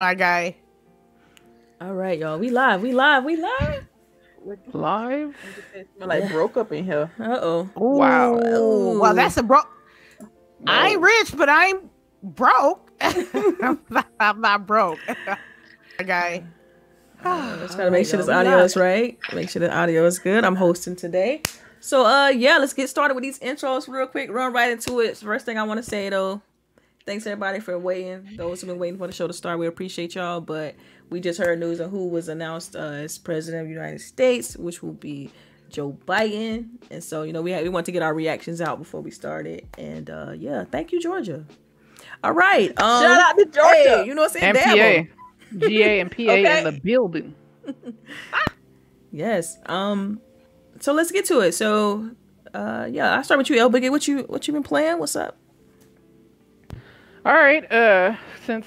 my guy. All right, y'all. We live. We live. We live. Live. Smell like broke up in here. Uh oh. Wow. Ooh, well, that's a broke. I ain't rich, but I'm broke. I'm, not, I'm not broke. My guy. Just gotta make sure this audio is right. Make sure the audio is good. I'm hosting today. So uh yeah, let's get started with these intros real quick. Run right into it. First thing I want to say though, thanks everybody for waiting. Those who've been waiting for the show to start, we appreciate y'all. But we just heard news on who was announced uh, as president of the United States, which will be Joe Biden. And so you know we had, we want to get our reactions out before we started. And uh yeah, thank you Georgia. All right. Um, Shout out to Georgia. Hey, you know what I'm saying? And Dabble. GA and PA Okay. in the building. Yes. Um. So let's get to it. So, uh, yeah, I'll start with you, El Boogie. What you what you been playing? What's up? All right. Uh, since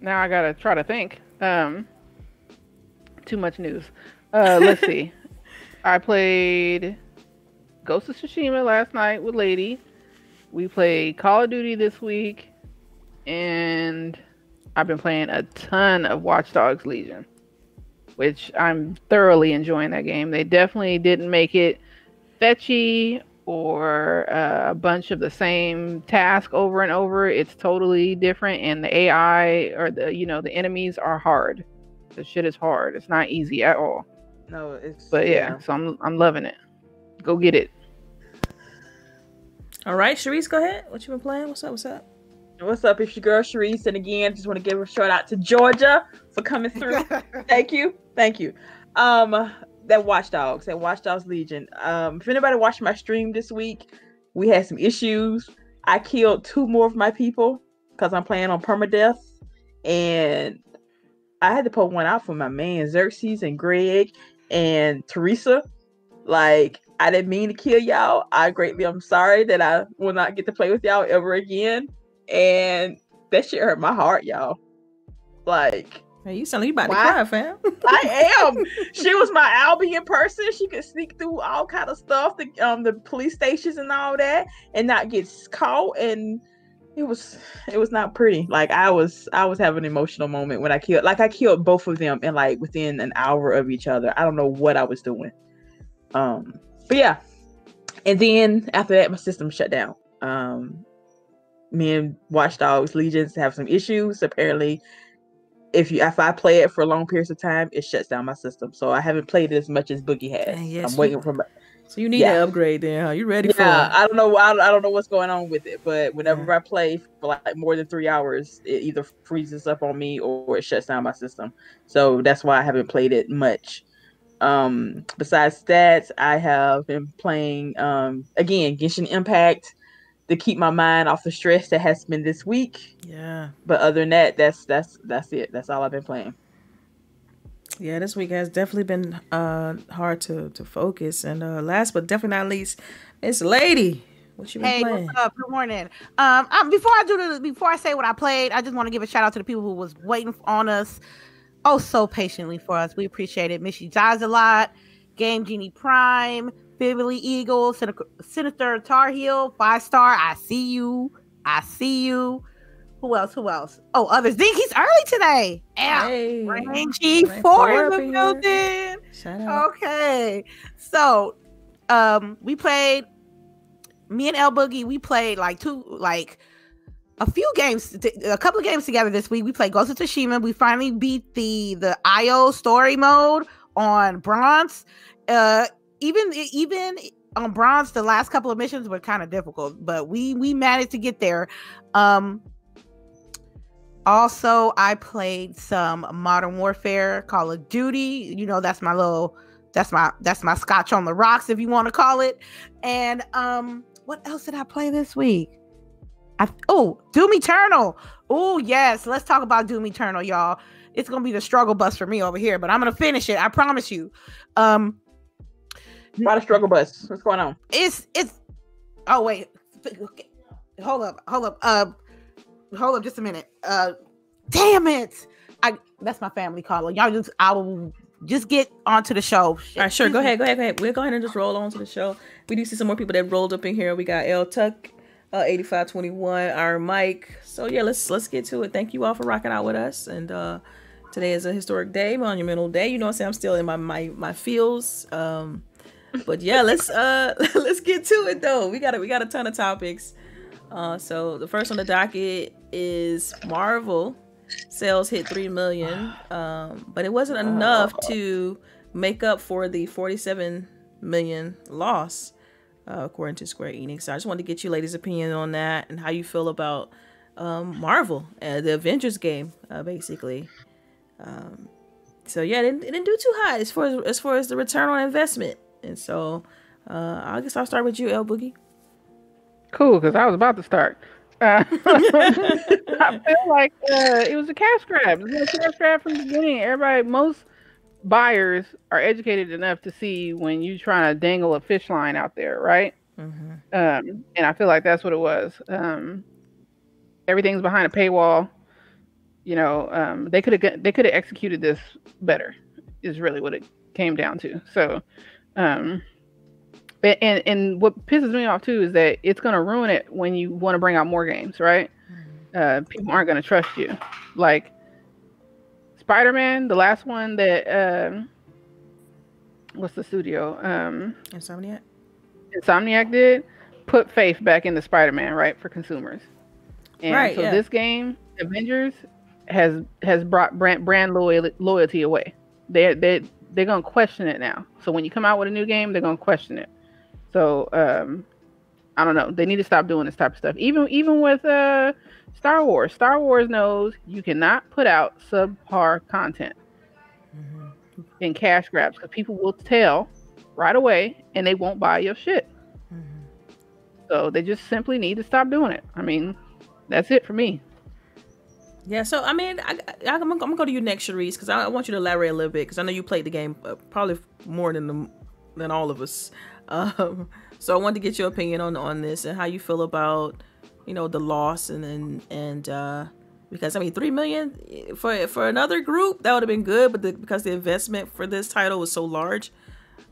now I gotta try to think. Um, too much news. Uh, let's see. I played Ghost of Tsushima last night with Lady. We played Call of Duty this week, and I've been playing a ton of Watch Dogs Legion, which I'm thoroughly enjoying that game. They definitely didn't make it fetchy or uh, a bunch of the same task over and over. It's totally different, and the AI or the you know the enemies are hard. The shit is hard. It's not easy at all. No, it's But yeah, so I'm I'm loving it. Go get it. All right, Sharice, go ahead. What you been playing? What's up? What's up? What's up? It's your girl Sharice, and again, just want to give a shout out to Georgia for coming through. thank you, thank you. Um, that Watch Dogs, that Watch Dogs Legion. Um, if anybody watched my stream this week, we had some issues. I killed two more of my people because I'm playing on permadeath, and I had to put one out for my man Xerxes and Greg and Teresa. Like, I didn't mean to kill y'all. I greatly I'm sorry that I will not get to play with y'all ever again. And that shit hurt my heart, y'all. Like, Hey, you sound like you about Why? to cry, fam. I am. she was my Albion person. She could sneak through all kind of stuff, the um the police stations and all that, and not get caught. And it was it was not pretty. Like I was I was having an emotional moment when I killed. Like I killed both of them, and like within an hour of each other. I don't know what I was doing. Um, but yeah. And then after that, my system shut down. Um, me and Watchdogs Legions have some issues. Apparently, if you if I play it for long periods of time, it shuts down my system. So I haven't played it as much as Boogie has. Yes, I'm waiting for my So you need Yeah. to upgrade then, huh? You ready for yeah. it? I don't know. I don't, I don't know what's going on with it, but whenever I play for like more than three hours, it either freezes up on me or it shuts down my system. So that's why I haven't played it much. Um, besides stats, I have been playing um again Genshin Impact to keep my mind off the stress that has been this week. Yeah. But other than that, that's that's that's it. That's all I've been playing. Yeah, this week has definitely been uh hard to to focus. And uh last but definitely not least, Miss Lady. What you been Hey, playing? what's up? Good morning. Um, um, before I do the, before I say what I played, I just want to give a shout out to the people who was waiting on us, oh so patiently for us. We appreciate it. Miss you guys a lot. Game Genie Prime, Beverly Eagle, Sen- Tar Heel, five star. I see you. I see you. Who else? Who else? Oh, others. Think he's early today. Yeah. Hey, Rain G4 in the building. shout out. Okay. So, um, we played me and El Boogie, we played like two like a few games a couple of games together this week. We played Ghost of Tsushima. We finally beat the the IO story mode on bronze. Uh even even on bronze the last couple of missions were kind of difficult, but we we managed to get there. Um also, I played some Modern Warfare, Call of Duty. You know, that's my little, that's my that's my Scotch on the rocks, if you want to call it. And um, what else did I play this week? I oh, Doom Eternal. Oh yes, let's talk about Doom Eternal, y'all. It's gonna be the struggle bus for me over here, but I'm gonna finish it. I promise you. Um, Why the struggle bus? What's going on? it's it's. Oh wait, hold up, hold up. Uh, hold up, just a minute. Uh, damn it! I that's my family calling. Y'all just I will just get onto the show. All right, sure. Go ahead. Go ahead. Go ahead. We'll go ahead and just roll on to the show. We do see some more people that rolled up in here. We got L Tuck, uh, 8521, our Mike. So yeah, let's let's get to it. Thank you all for rocking out with us. And uh today is a historic day, monumental day. You know what I'm saying? I'm still in my my my feels. Um but yeah, let's uh let's get to it though. We got a, we got a ton of topics. Uh so the first on the docket is Marvel sales hit 3 million. Um but it wasn't enough to make up for the 47 million loss uh, according to Square Enix. So I just wanted to get you ladies' opinion on that and how you feel about um, Marvel, uh, the Avengers game, uh, basically. Um, so yeah, it didn't, it didn't, do too hot as far as, as far as the return on investment. And so uh, I guess I'll start with you, El Boogie. Cool, because I was about to start. Uh, I feel like uh, it was a cash grab. It was a cash grab from the beginning. Everybody, most buyers are educated enough to see when you're trying to dangle a fish line out there, right? Mm-hmm. Um, and I feel like that's what it was. Um, everything's behind a paywall. You know, um, they could have they could have executed this better. Is really what it came down to. So, um, and and what pisses me off too is that it's gonna ruin it when you want to bring out more games, right? Mm-hmm. Uh, people aren't gonna trust you. Like Spider Man, the last one that um, what's the studio? Um, Insomniac. Insomniac did put faith back into Spider Man, right, for consumers. And right, so yeah. this game, Avengers, has has brought brand brand loyalty, loyalty away. They they they're gonna question it now. So when you come out with a new game, they're gonna question it. So um, I don't know. They need to stop doing this type of stuff. Even even with uh Star Wars. Star Wars knows you cannot put out subpar content mm-hmm. in cash grabs because people will tell right away and they won't buy your shit. Mm-hmm. So they just simply need to stop doing it. I mean, that's it for me. Yeah, so I mean, I, I, am gonna go to you next, Sharice, because I, I, want you to elaborate a little bit, because I know you played the game uh, probably more than the, than all of us. Um, so I wanted to get your opinion on on this and how you feel about you know the loss and and and uh because I mean three million for for another group that would have been good, but the, because the investment for this title was so large,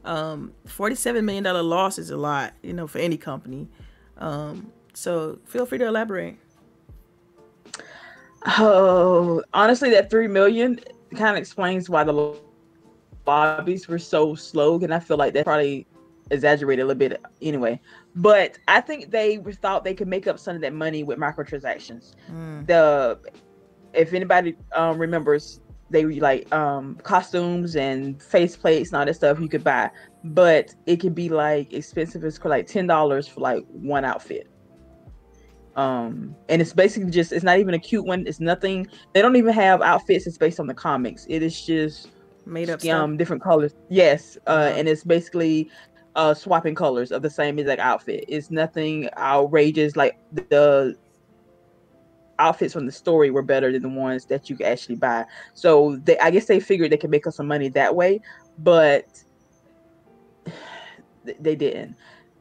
um, forty seven million dollar loss is a lot, you know, for any company. Um, so feel free to elaborate. Oh, honestly, that three million kind of explains why the lobbies were so slow, and I feel like that probably exaggerated a little bit anyway. But I think they thought they could make up some of that money with microtransactions. Mm. The if anybody um, remembers, they were like um, costumes and face plates and all that stuff you could buy, but it could be like expensive as like ten dollars for like one outfit. Um, and it's basically just it's not even a cute one. It's nothing. They don't even have outfits. It's based on the comics. It is just made up um different colors. Yes, uh, and it's basically uh swapping colors of the same exact outfit. It's nothing outrageous like the outfits from the story were better than the ones that you could actually buy. So they I guess they figured they could make us some money that way, but they didn't.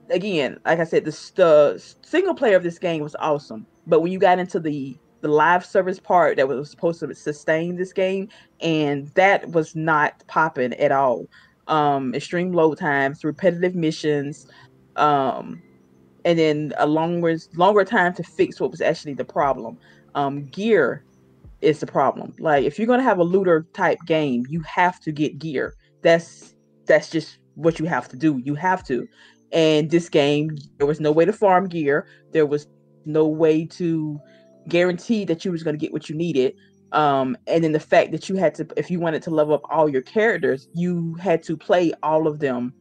Again, like I said, the, the single player of this game was awesome, but when you got into the the live service part that was supposed to sustain this game, and that was not popping at all um, extreme load times, repetitive missions, um, and then a longer longer time to fix what was actually the problem. Um, gear is the problem. Like if you're gonna have a looter type game, you have to get gear. That's that's just what you have to do. You have to. And this game, there was no way to farm gear. There was no way to guarantee that you was gonna get what you needed. Um and then the fact that you had to if you wanted to level up all your characters you had to play all of them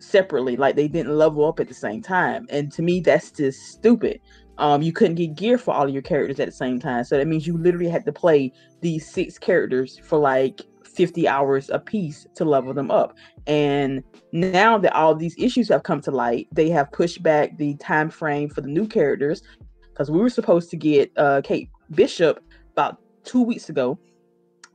separately. Like they didn't level up at the same time. And to me that's just stupid. Um you couldn't get gear for all of your characters at the same time. So that means you literally had to play these six characters for like 50 hours a piece to level them up and now that all these issues have come to light they have pushed back the time frame for the new characters because we were supposed to get uh kate bishop about two weeks ago,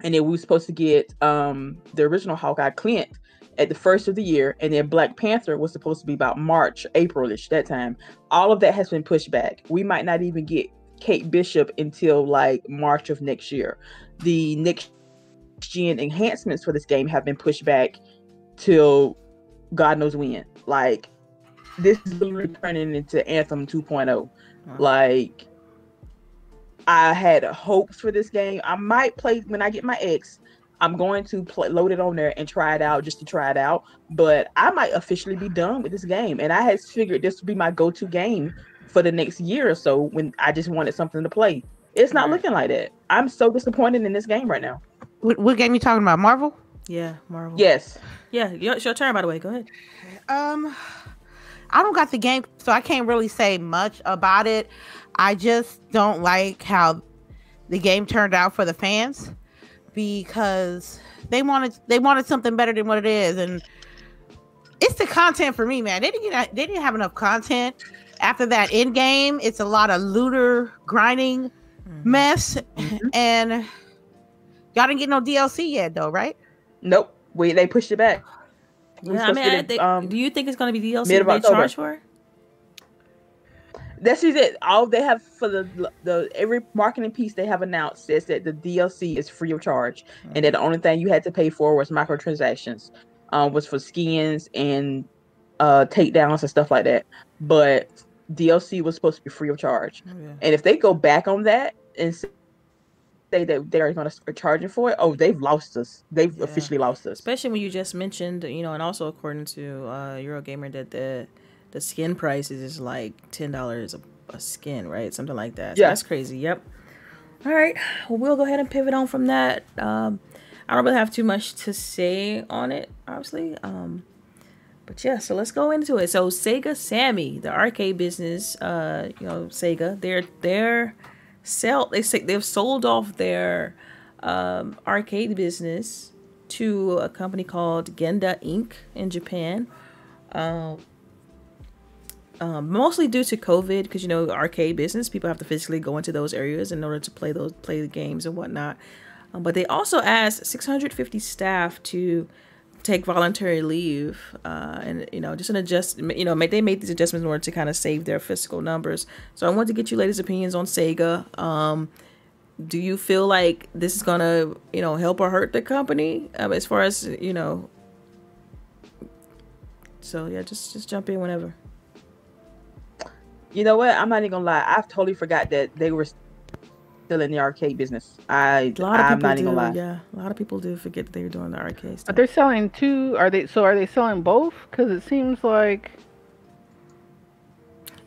and then we were supposed to get um the original Hawkeye Clint at the first of the year, and then Black Panther was supposed to be about March, Aprilish that time. All of that has been pushed back. We might not even get Kate Bishop until like March of next year. The next gen enhancements for this game have been pushed back till God knows when. Like this is literally turning into Anthem 2.0. Like I had hopes for this game. I might play when I get my X. I'm going to play, load it on there and try it out just to try it out. But I might officially be done with this game. And I had figured this would be my go-to game for the next year or so when I just wanted something to play. It's not Right. looking like that. I'm so disappointed in this game right now. What, what game you talking about? Marvel? Yeah, Marvel. Yes. Yeah, your- it's your turn, by the way. Go ahead. Um, I don't got the game, so I can't really say much about it. I just don't like how the game turned out for the fans because they wanted they wanted something better than what it is, and it's the content for me, man. They didn't get, they didn't have enough content after that end game. It's a lot of looter grinding mess, and y'all didn't get no DLC yet, though, right? Nope. We they pushed it back. We Yeah, I mean, I it, think, um, do you think it's going to be DLC mid of they October. charge for? This is it. All they have for the the every marketing piece they have announced says that the DLC is free of charge, and that the only thing you had to pay for was microtransactions, um, was for skins and uh takedowns and stuff like that. But DLC was supposed to be free of charge, Yeah. and if they go back on that and say that they're going to start charging for it, oh, they've lost us. They've Yeah. officially lost us. Especially when you just mentioned, you know, and also according to uh, Eurogamer, that the the skin prices is like ten dollars a, skin, right? Something like that. So Yeah. that's crazy. Yep. All right. Well, we'll go ahead and pivot on from that. Um, I don't really have too much to say on it, obviously. Um, but yeah, so let's go into it. So Sega Sammy, the arcade business, uh, you know, Sega, they're they're sell they say they've sold off their um, arcade business to a company called Genda Inc. in Japan. Uh, um, mostly due to COVID, because you know arcade business, people have to physically go into those areas in order to play those play the games and whatnot. Um, but they also asked 650 staff to take voluntary leave, uh, and you know just an adjust. You know, they made these adjustments in order to kind of save their fiscal numbers. So I wanted to get you ladies' opinions on Sega. Um, do you feel like this is gonna you know help or hurt the company um, as far as you know? So yeah, just just jump in whenever. You know what? I'm not even gonna lie. I've totally forgot that they were still in the arcade business. I A lot of I'm people not do. even gonna lie. Yeah, a lot of people do forget that they were doing the arcade But stuff. they're selling two. Are they? So are they selling both? Because it seems like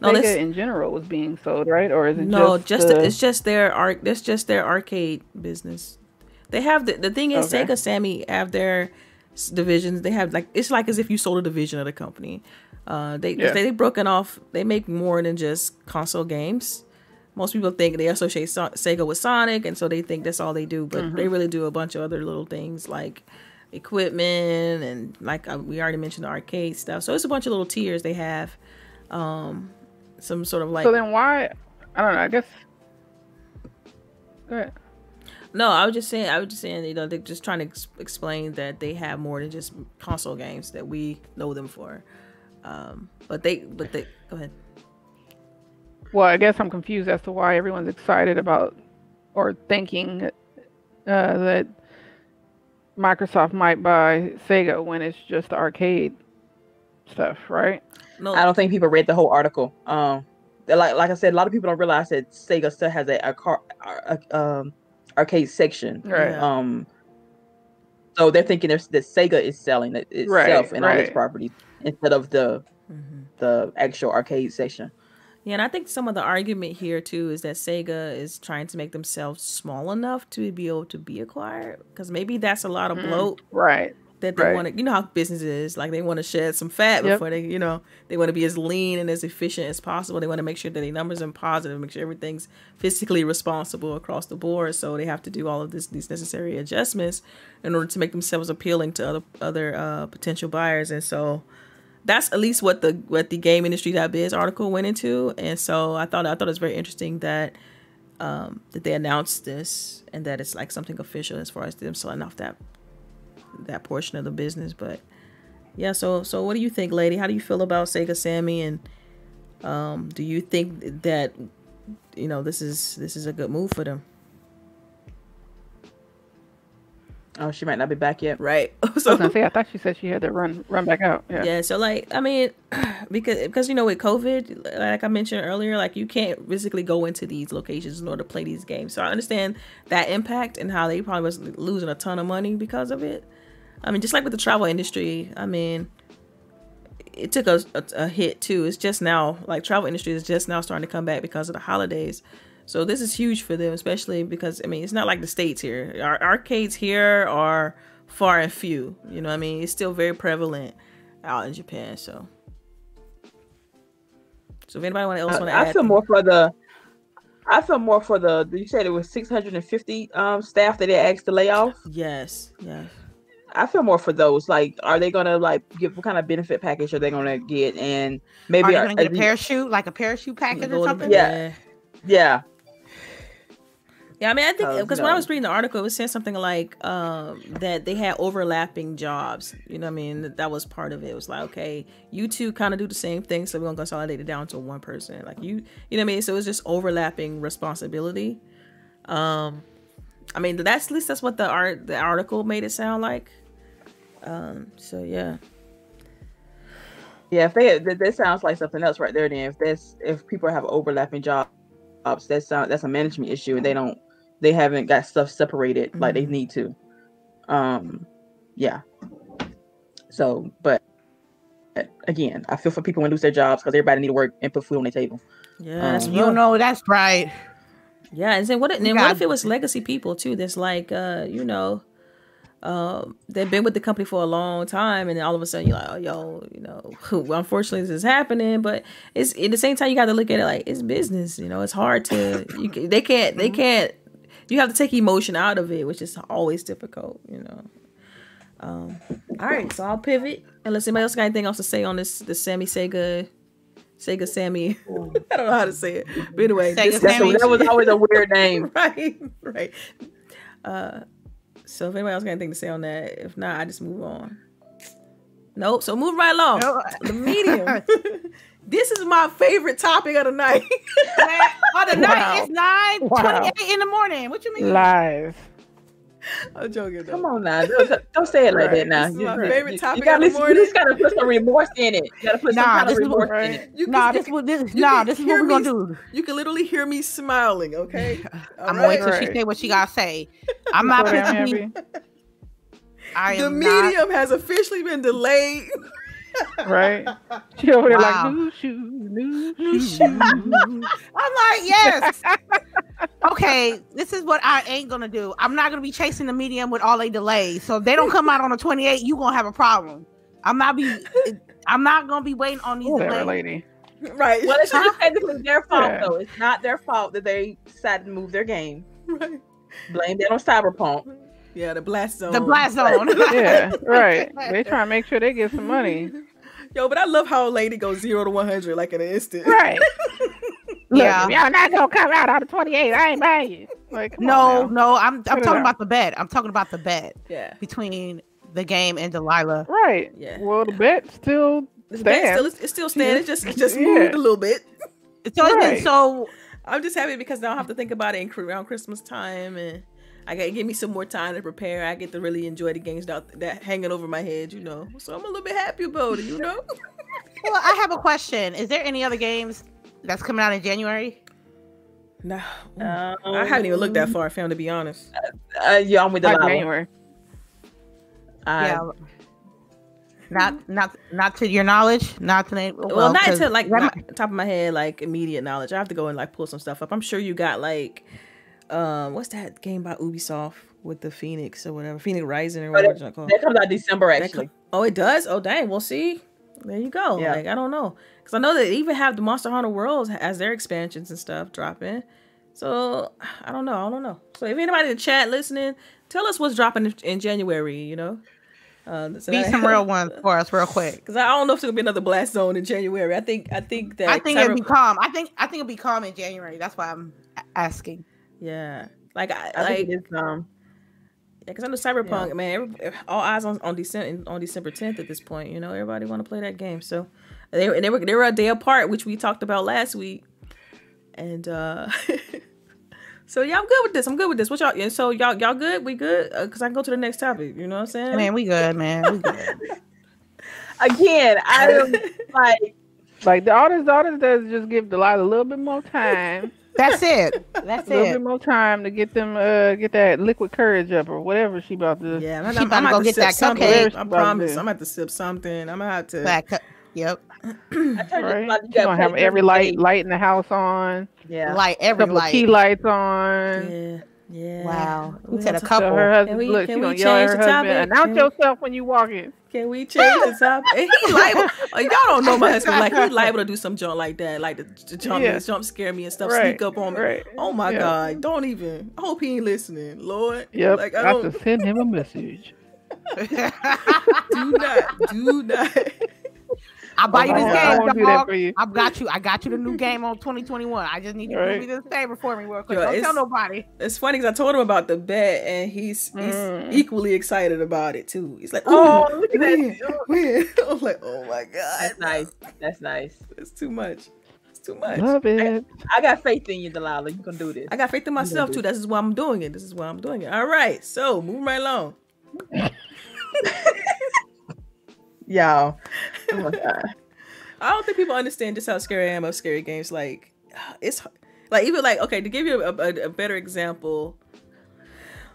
No, Sega this, in general was being sold, right? Or is it no, just, just the- it's just their arc. That's just their arcade business. They have the the thing is Okay. Sega Sammy have their divisions. They have like it's like as if you sold a division of the company. Uh, they Yeah. they broken off. They make more than just console games. Most people think they associate so- Sega with Sonic, and so they think that's all they do. But Mm-hmm. they really do a bunch of other little things like equipment and like uh, we already mentioned the arcade stuff. So it's a bunch of little tiers they have. Um, some sort of like so then why? I don't know. I guess. Go ahead. No, I was just saying. I was just saying. You know, they're just trying to ex- explain that they have more than just console games that we know them for. Um, but they, but they. Go ahead. Well, I guess I'm confused as to why everyone's excited about or thinking uh, that Microsoft might buy Sega when it's just arcade stuff, right? No, I don't think people read the whole article. Um, like like I said, a lot of people don't realize that Sega still has a, a car a, um arcade section. Right. Um, so they're thinking that Sega is selling it itself Right, and all its right. properties instead of the Mhm. the actual arcade section. Yeah, and I think some of the argument here too is that Sega is trying to make themselves small enough to be able to be acquired because maybe that's a lot of Mm. bloat Right. that they Right. want to. You know how business is like they want to shed some fat Yep. before they, you know, they want to be as lean and as efficient as possible. They want to make sure that their numbers are positive, make sure everything's fiscally responsible across the board. So they have to do all of this these necessary adjustments in order to make themselves appealing to other other uh, potential buyers. And so that's at least what the what the game industry biz article went into. And so I thought I thought it was very interesting that um, that they announced this and that it's like something official as far as them selling off that that portion of the business. But yeah, so so what do you think, lady? How do you feel about Sega Sammy and um, do you think that you know this is this is a good move for them? Oh, she might not be back yet. right? I was so gonna say I thought she said she had to run run back out. Yeah. yeah. so like I mean, because because you know with COVID, like I mentioned earlier, like you can't physically go into these locations in order to play these games. So I understand that impact and how they probably was losing a ton of money because of it. I mean, just like with the travel industry, I mean, it took a, a, a hit too. It's just now like travel industry is just now starting to come back because of the holidays. So this is huge for them, especially because I mean it's not like the states here. Our arcades here are far and few. You know, what I mean it's still very prevalent out in Japan. So, so if anybody else want to I, add, I feel more for the. I feel more for the. You said it was 650 um staff that they asked to lay off. yes, yes, I feel more for those. Like, are they gonna like give what kind of benefit package are they gonna get? And maybe Are you are- gonna get a parachute, like a parachute package or something? Yeah. Yeah, Yeah, I mean, I think because when I was reading the article, it was saying something like um, that they had overlapping jobs. You know, what I mean, that, that was part of it. It was like, okay, you two kind of do the same thing, so we're gonna consolidate it down to one person. Like you, you know, what I mean. So it was just overlapping responsibility. Um, I mean, that's at least that's what the art the article made it sound like. Um, so yeah, yeah. If they that, sounds like something else right there. Then if that's if people have overlapping jobs, that's sound that's a management issue, and they don't they haven't got stuff separated like they Mhm. need to. Um, yeah. So, but uh, again, I feel for people when lose their jobs because everybody need to work and put food on their table. yeah, Um, You know that's right. Yeah, and then what? And then what if it was legacy people too? That's like, uh, you know, um, they've been with the company for a long time, and then all of a sudden you're like, oh, yo, you know, well, unfortunately this is happening, but it's at the same time you got to look at it like it's business. You know, it's hard to you. They can't. They can't. You have to take emotion out of it, which is always difficult. You know. Um, all right, so I'll pivot. Unless anybody else got anything else to say on this, the Sammy Sega, Sega Sammy. I don't know how to say it, but anyway, Sega this- Sammy. a, that was always a weird name. right, right. Uh, so if anybody else got anything to say on that, if not, I just move on. Nope. So move right along. No. The medium. this is my favorite topic of the night. oh, the Wow. night is nine Wow. twenty-eight in the morning. What you mean? Live. I'm joking. Though. Come on now, don't, don't say it like Right. that now. This is my favorite topic You, gotta, of the you just gotta put some remorse in it. You gotta put some Nah, kind of this is what- remorse in it. You can, Nah, this can- what this. you Nah, this is what we're gonna do. You can literally hear me smiling. Okay. All I'm gonna wait right? till she Right. say what she gotta say. I'm not So damn picking. happy. I The am not. medium has officially been delayed. Right? She over there Wow. like new shoes, new New shoes. shoes. I'm like, yes. okay, this is what I ain't gonna do. I'm not gonna be chasing the medium with all they delays. So if they don't come out on the 28, you gonna have a problem. I'm not be. I'm not gonna be waiting on these Whatever, delays. lady. right. Well, it's not technically their fault Yeah. though. It's not their fault that they decided to move their game. right. Blame that on Cyberpunk. Yeah, the blast zone. The blast zone. Yeah, right. They trying to make sure they get some money. Yo, but I love how a lady goes zero to one hundred like in an instant. Right. Yeah. Look, if y'all not gonna come out on the 28. I ain't buying you. Like, No, no, I'm I'm Cut talking about the bet. I'm talking about the bet Yeah. between the game and Delilah. Right. Yeah. Well, the bet still The band stands. still, it's still standing. It's just, it just Yeah. moved a little bit. So it's been Right. so I'm just happy because now I don't have to think about it in, around Christmas time and I got to give me some more time to prepare. I get to really enjoy the games that, that hanging over my head, you know. So I'm a little bit happy about it, you know. well, I have a question. Is there any other games that's coming out in January? no, Um, I haven't even looked that far, fam. To be honest. Uh, yeah, I'm with like Delilah. January. I- yeah. Not not not to your knowledge, not to name. Well, not 'cause to like that my, top of my head, like immediate knowledge. I have to go and like pull some stuff up. I'm sure you got like, um, what's that game by Ubisoft with the Phoenix or whatever, Phoenix Rising or Oh, whatever it's called. that comes out December That actually. co- oh, it does. Oh, dang. We'll see. There you go. Yeah. Like I don't know, because I know they even have the Monster Hunter Worlds as their expansions and stuff dropping. So I don't know. I don't know. So if anybody in the chat listening, tell us what's dropping in- in January. You know, uh, be some real ones for us, real quick. Because I don't know if it's gonna be another blast zone in January. I think I think that I think Cyber- it'll be calm. I think I think it'll be calm in January. That's why I'm asking. Yeah. Like I, I like think it is. Um, Yeah, because I know Cyberpunk, man. Every, all eyes on on December on December tenth at this point. You know, everybody want to play that game. So they were they were they were a day apart, which we talked about last week. And uh So yeah, I'm good with this. I'm good with this. What y'all? And so y'all, y'all good? We good? Uh, Cause I can go to the next topic. You know what I'm saying? Man, we good, man. We good. Again, I am like Like the artist, the artist does just give Delilah a little bit more time, That's it. That's a little it. bit more time to get them, uh, get that liquid courage up or whatever she about to. yeah, I'm, She I'm, about I'm to about go to get that something. cupcake. I About promise. I'm about to sip something. I'm gonna have to. Back up. Yep. I told Right? you, like, you gotta gonna have every light, game. light in the house on, Yeah. Light every couple of key light. lights on. Yeah. Yeah. Wow. We said a So couple. her husband, Can we- look, can we gonna yell at change her the husband. topic? Announce Can- yourself when you walk in. Can we change the topic? He liable. y'all don't know my husband. Like he liable to do some jump like that, like to, to jump, Yeah. jump scare me and stuff, Right, sneak up on me. right. Oh my Yeah. god! Don't even. I hope he ain't listening, Lord. Yep, Like I I don't. have to send him a message. Do not. Do not. I'll buy you this won't- I game, do dog. you. I got you. I got you the new game on 2021. I just need you to Right. do me this favor for me real quick. Yo, Don't tell nobody. It's funny because I told him about the bet and he's he's Mm. equally excited about it too. He's like, Oh, "Oh, look at when? that. When?" I'm like, "Oh my god, That's nice. That's nice. It's too much. It's too much." Love it. I got faith in you, Delilah. You can do this. I got faith in myself too. This is why I'm doing it. This is why I'm doing it. All right, so moving right along. Y'all. Oh my god. I don't think people understand just how scary I am of scary games. Like, it's like even like okay to give you a, a, a better example.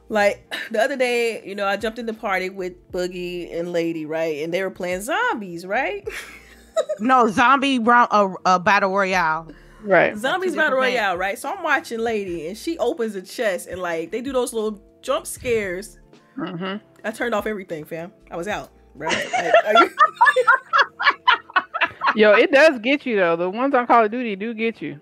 Like the other day, you know, I jumped in the party with Boogie and Lady, right, and they were playing zombies, right? No, zombie round, uh, uh, battle royale. Right. Zombies two Battle different games. Royale, right? So I'm watching Lady, and she opens a chest, and like they do those little jump scares. hmm I turned off everything, fam. I was out, bro. Like, you- Yo, it does get you though. The ones on Call of Duty do get you.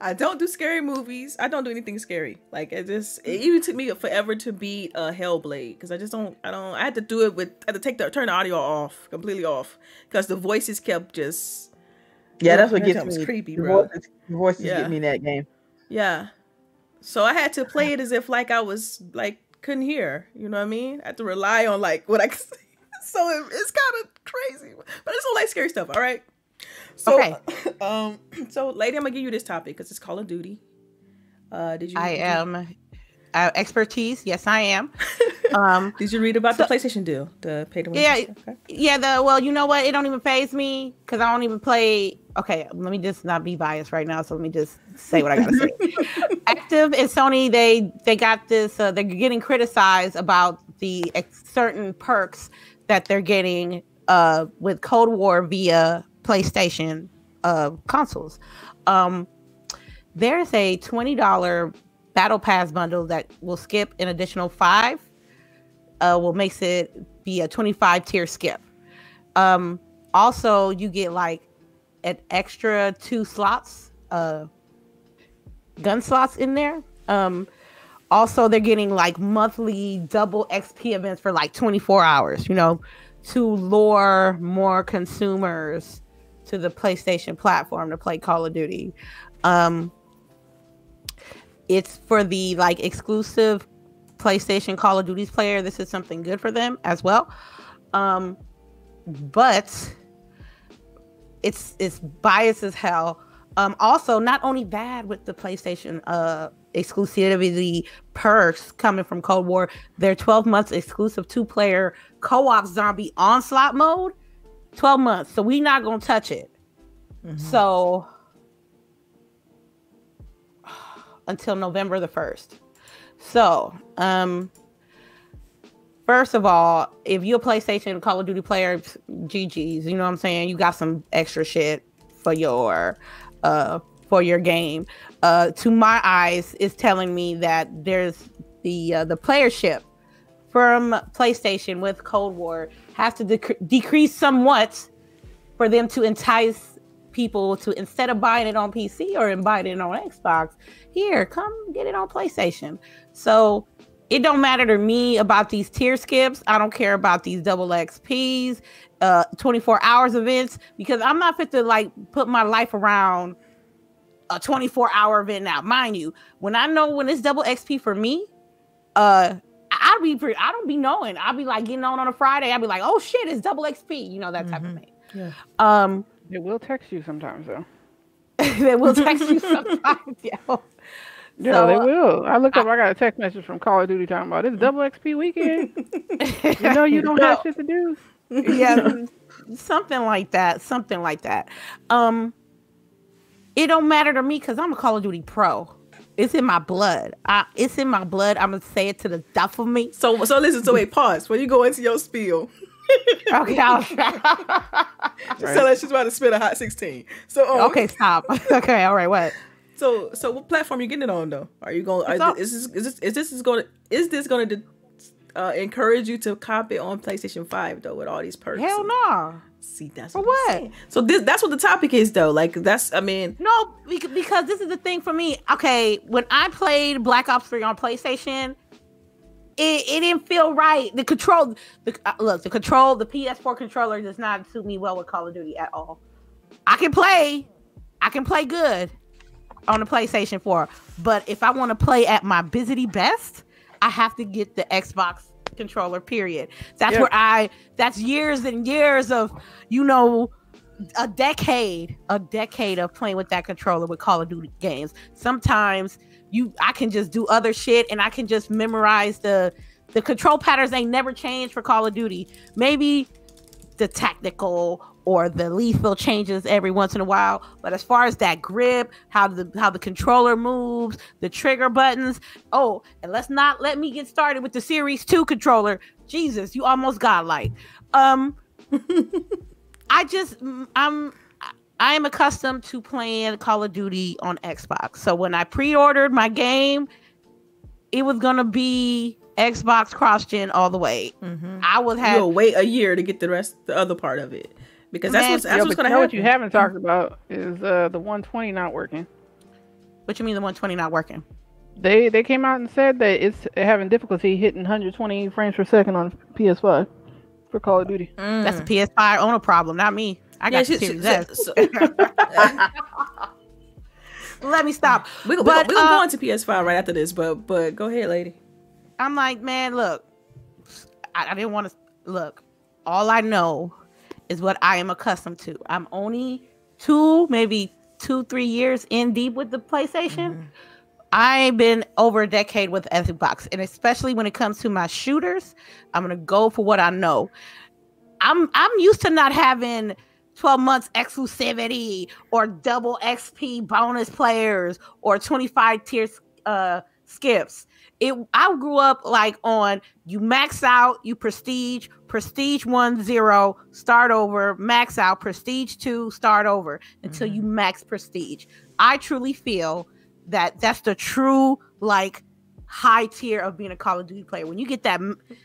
I don't do scary movies. I don't do anything scary. Like it just it even took me forever to beat uh Hellblade because I just don't I don't I had to do it with I had to take the turn the audio off completely off because the voices kept just Yeah, that's what That gets jump me. creepy, Your bro. voices, your voices Yeah. get me in that game. yeah. So I had to play it as if like I was like couldn't hear. You know what I mean? I had to rely on like what I could say. So it, it's kind of crazy, but it's don't like scary stuff. All right. So Okay. um so lady, I'm gonna give you this topic because it's Call of Duty. Uh, did you? I am uh, expertise. Yes, I am. Um, Did you read about So- the PlayStation deal? The pay to win. Yeah, Okay. yeah. The well, you know what? It don't even phase me because I don't even play. Okay, let me just not be biased right now. So let me just say what I gotta say. Activision and Sony, they they got this. Uh, they're getting criticized about the ex- certain perks that they're getting uh, with Cold War via PlayStation uh, consoles. Um, there's a twenty dollar Battle Pass bundle that will skip an additional five. Uh, will makes it be a twenty five tier skip. Um, also, you get like an extra two slots, uh, gun slots in there. Um, also, they're getting like monthly double XP events for like 24 hours, you know, to lure more consumers to the PlayStation platform to play Call of Duty. Um, it's for the like exclusive PlayStation Call of Duties player. This is something good for them as well. Um, but it's it's biased as hell. Um, also, not only bad with the PlayStation uh exclusivity perks coming from Cold War, their 12 months exclusive two-player co-op zombie onslaught mode. 12 months, so we not gonna touch it. So until November the 1st. So, um first of all, if you're a PlayStation Call of Duty player, GG's, you know what I'm saying? You got some extra shit for your uh for your game. Uh to my eyes is telling me that there's the uh, the playership from PlayStation with Cold War has to dec- decrease somewhat for them to entice people to instead of buying it on PC or buying it on Xbox, here, come get it on PlayStation. So it don't matter to me about these tier skips. I don't care about these double XPs, uh, 24 hours events, because I'm not fit to like put my life around a 24 hour event now. Mind you, when I know when it's double XP for me, uh, I'll be pre- I don't be knowing. I'll be like getting on on a Friday. I'll be like, oh shit, it's double XP, you know that type of thing. Yeah. Um, It will text you sometimes though. they will text you sometimes. yo. Yeah, So, they will. I look up. I got a text message from Call of Duty talking about it's double XP weekend. you know you don't have shit to do. yeah, something like that. Something like that. Um, it don't matter to me because I'm a Call of Duty pro. It's in my blood. I, it's in my blood. I'm gonna say it to the death of me. So so listen. So wait, pause. When you go into your spiel, Okay, I'll, just tell us she's about to spit a hot sixteen. So um, okay, stop. Okay, all right. What? So so what platform are you getting it on though? Are you going? It's Are, on- is this is this is this is going to is this going to uh, encourage you to cop it on PlayStation Five though with all these perks? Hell and- no. See that's what. What? So this that's what the topic is though. Like that's I mean No, because this is the thing for me. Okay, when I played Black Ops 3 on PlayStation, it, it didn't feel right. The control, the uh, look, the control, the PS4 controller does not suit me well with Call of Duty at all. I can play, I can play good on the PlayStation 4, but if I want to play at my busy best, I have to get the Xbox controller. Period. That's Yeah. where I. That's years and years of, you know, a decade, a decade of playing with that controller with Call of Duty games. Sometimes you I can just do other shit and I can just memorize the the control patterns ain't never changed for Call of Duty. Maybe the tactical or the lethal changes every once in a while, but as far as that grip, how the how the controller moves, the trigger buttons. Oh, and let's not let me get started with the Series 2 controller. Jesus, you almost got like um I just mm, I'm I am accustomed to playing Call of Duty on Xbox. So when I pre-ordered my game, it was gonna be Xbox cross-gen all the way. mhm. I would have you'll wait a year to get the rest the other part of it because that's what's that's yeah, what's gonna you know happen. what you haven't talked about is uh, the 120 not working. what you mean the 120 not working? They they came out and said that it's having difficulty hitting 120 frames per second on PS5 for Call of Duty. Mm. That's a PS5 owner problem, not me. I got Yeah, the she- Series S. so- Let me stop. we we But, we gonna uh, go into PS5 right after this, but but go ahead, lady. I'm like, man, look, I, I didn't want to look. All I know is what I am accustomed to. I'm only two, maybe two, three years in deep with the PlayStation. I've been over a decade with Xbox, and especially when it comes to my shooters, I'm gonna go for what I know. I'm I'm used to not having 12 months exclusivity or double XP bonus players or 25 tier uh skips. It I grew up like on you max out, you prestige, prestige one zero, start over, max out, prestige two, start over until you mm-hmm. max prestige. I truly feel that that's the true like high tier of being a Call of Duty player. When you get that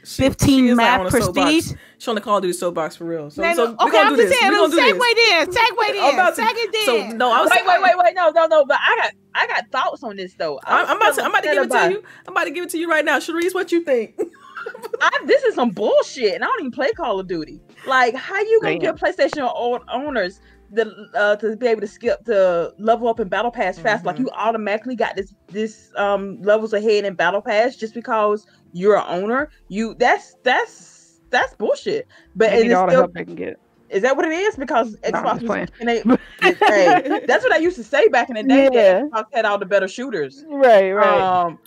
She- 15 she is, map on a soapbox. prestige. She on the Call of Duty soapbox for real. So, Man, so we okay, gonna I'm do just this. saying, We gonna do segue this. in, segue I'm in, about second in. So no, I was Wait, wait, wait, wait. No, no, no. But I got, I got thoughts on this though. I'm, I'm about to, I'm about to give it to you. I'm about to give it to you right now. Sharice, what you think? I, this is some bullshit, and I don't even play Call of Duty. Like, how you gonna Damn. give PlayStation owners the uh, to be able to skip to level up in Battle Pass fast? Like, Mhm. you automatically got this this um levels ahead in Battle Pass just because you're an owner. You that's that's that's bullshit. But They and need it's all the help they can get. is that what it is? Because Xbox was, and they, hey, that's what I used to say back in the day. Yeah. Xbox had all the better shooters. Right, right. Um,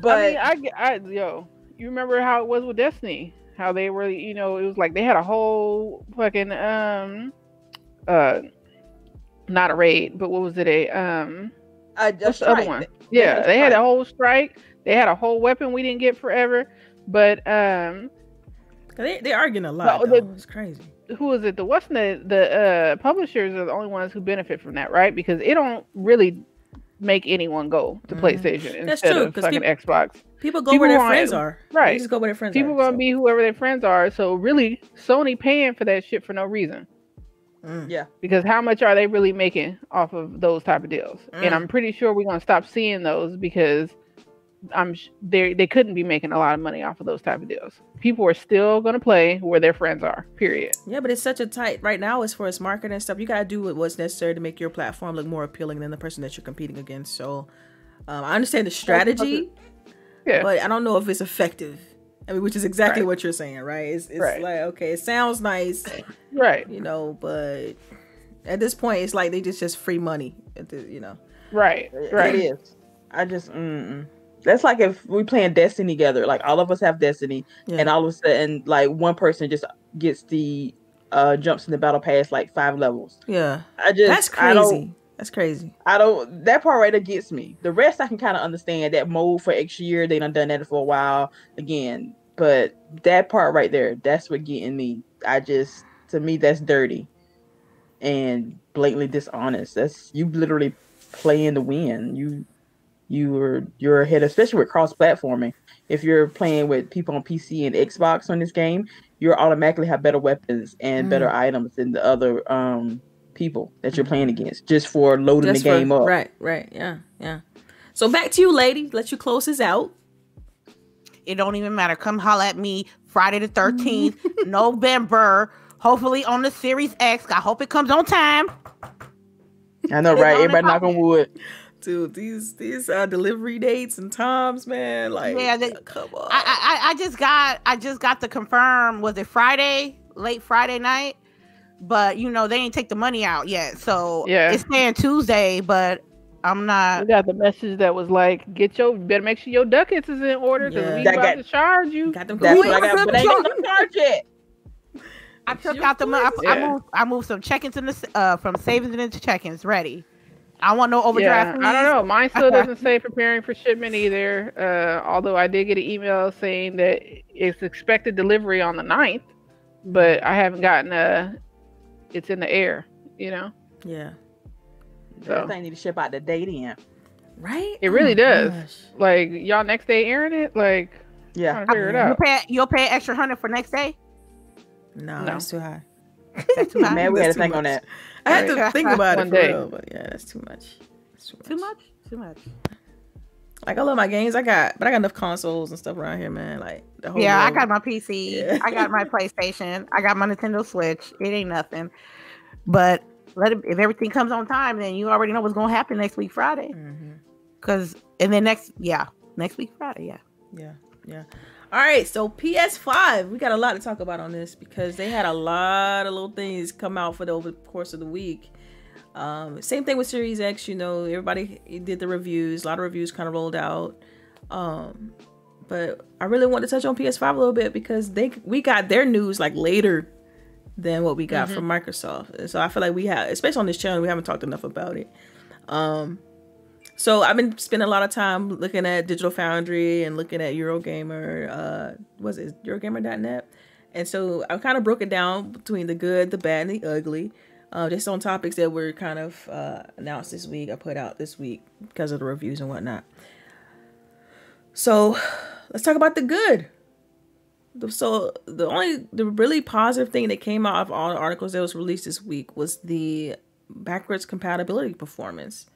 but I mean, I, get- I, yo, you remember how it was with Destiny? How they were, you know, it was like they had a whole fucking um, uh, not a raid, but what was it? A um, I what's just the other one? Yeah, a they had a whole strike. They had a whole weapon we didn't get forever. But um, 'Cause They they arguing a lot. No, though. the- it's crazy. who is it? The what's the the uh, publishers are the only ones who benefit from that, right? Because it don't really make anyone go to Mhm. PlayStation That's instead true, of 'cause fucking peop- Xbox. People go People where their want- friends are. Right. They right. just go where their friends People are. gonna so. be whoever their friends are. So really, Sony paying for that shit for no reason. Mm. Yeah. Because how much are they really making off of those type of deals? Mm. And I'm pretty sure we're gonna stop seeing those because I'm they they couldn't be making a lot of money off of those type of deals. People are still gonna play where their friends are. Period. Yeah, but it's such a tight right now. As far as marketing and stuff, you gotta do what's necessary to make your platform look more appealing than the person that you're competing against. So, um, I understand the strategy, Yeah. but I don't know if it's effective. I mean, which is exactly Right. what you're saying, right? It's, it's Right. like okay, it sounds nice, right. you know, but at this point, it's like they just just free money. You know, Right. Right. is. I just mm-mm. That's like if we playing Destiny together. Like all of us have Destiny, Yeah. and all of a sudden, like one person just gets the uh jumps in the battle pass like five levels. yeah. I just That's crazy. That's crazy. I don't. That part right there gets me. The rest I can kind of understand. That mode for extra year, they done done that for a while again. But that part right there, that's what getting me. I just to me that's dirty and blatantly dishonest. That's you literally playing to win. You you are you're ahead, especially with cross platforming. If you're playing with people on PC and Xbox on this game, you're automatically have better weapons and better Mm. items than the other um people that you're playing against just for loading Just the for- game up. Right, right, yeah, yeah. So back to you, lady. Let you close this out. It don't even matter. Come holla at me Friday the 13th, November. Hopefully on the Series X. I hope it comes on time. I know, right? on and Everybody knock on popping. wood. Dude, these these uh delivery dates and times, man. Like Yeah, they- come on. I, I I- I just got I just got the confirm. Was it Friday? Late Friday night. But you know they ain't take the money out yet, so Yeah. it's saying Tuesday. But I'm I not. got the message that was like, "Get your better make sure your ducats is in order because Yeah. we That about got- to charge you." Got them That's going. what I got, but ain't got no charge yet. I took your out the money. I, I moved. I moved some check-ins in the uh from savings into check-ins ready. I want no Yeah. I don't know. Mine still doesn't say preparing for shipment either. Uh, although I did get an email saying that it's expected delivery on the 9th, but I haven't gotten a. It's in the air, you know. Yeah. So That thing need to ship out the date in. Right? It really my does. gosh. like y'all next day airing it, like Yeah. trying to figure it You out. pay. You'll pay extra hundred for next day. No, No. that's too high. That's too high. Man, we had That's to too think on that. I had to think about it for day. real, but yeah, that's too much. That's too much. Too much. Too much. Like I love my games. I got, but I got enough consoles and stuff around here, man. Like the whole. Yeah, I got my PC. Yeah. I got my PlayStation. I got my Nintendo Switch. It ain't nothing. But let it, if everything comes on time, then you already know what's gonna happen next week Friday. Mhm. Cause and then next, yeah, next week Friday, yeah. Yeah, yeah. All right, so PS5, we got a lot to talk about on this because they had a lot of little things come out for the over the course of the week. Um, same thing with Series X, you know, everybody did the reviews, a lot of reviews kind of rolled out. Um, but I really want to touch on PS5 a little bit because they we got their news like later than what we got from Microsoft. And so I feel like we have, especially on this channel, we haven't talked enough about it. Um, so I've been spending a lot of time looking at Digital Foundry and looking at Eurogamer. Uh, was it Eurogamer.net? And so I kind of broke it down between the good, the bad, and the ugly. Uh, just on topics that were kind of uh, announced this week, I put out this week because of the reviews and whatnot. So let's talk about the good. So the only the really positive thing that came out of all the articles that was released this week was the backwards compatibility performance.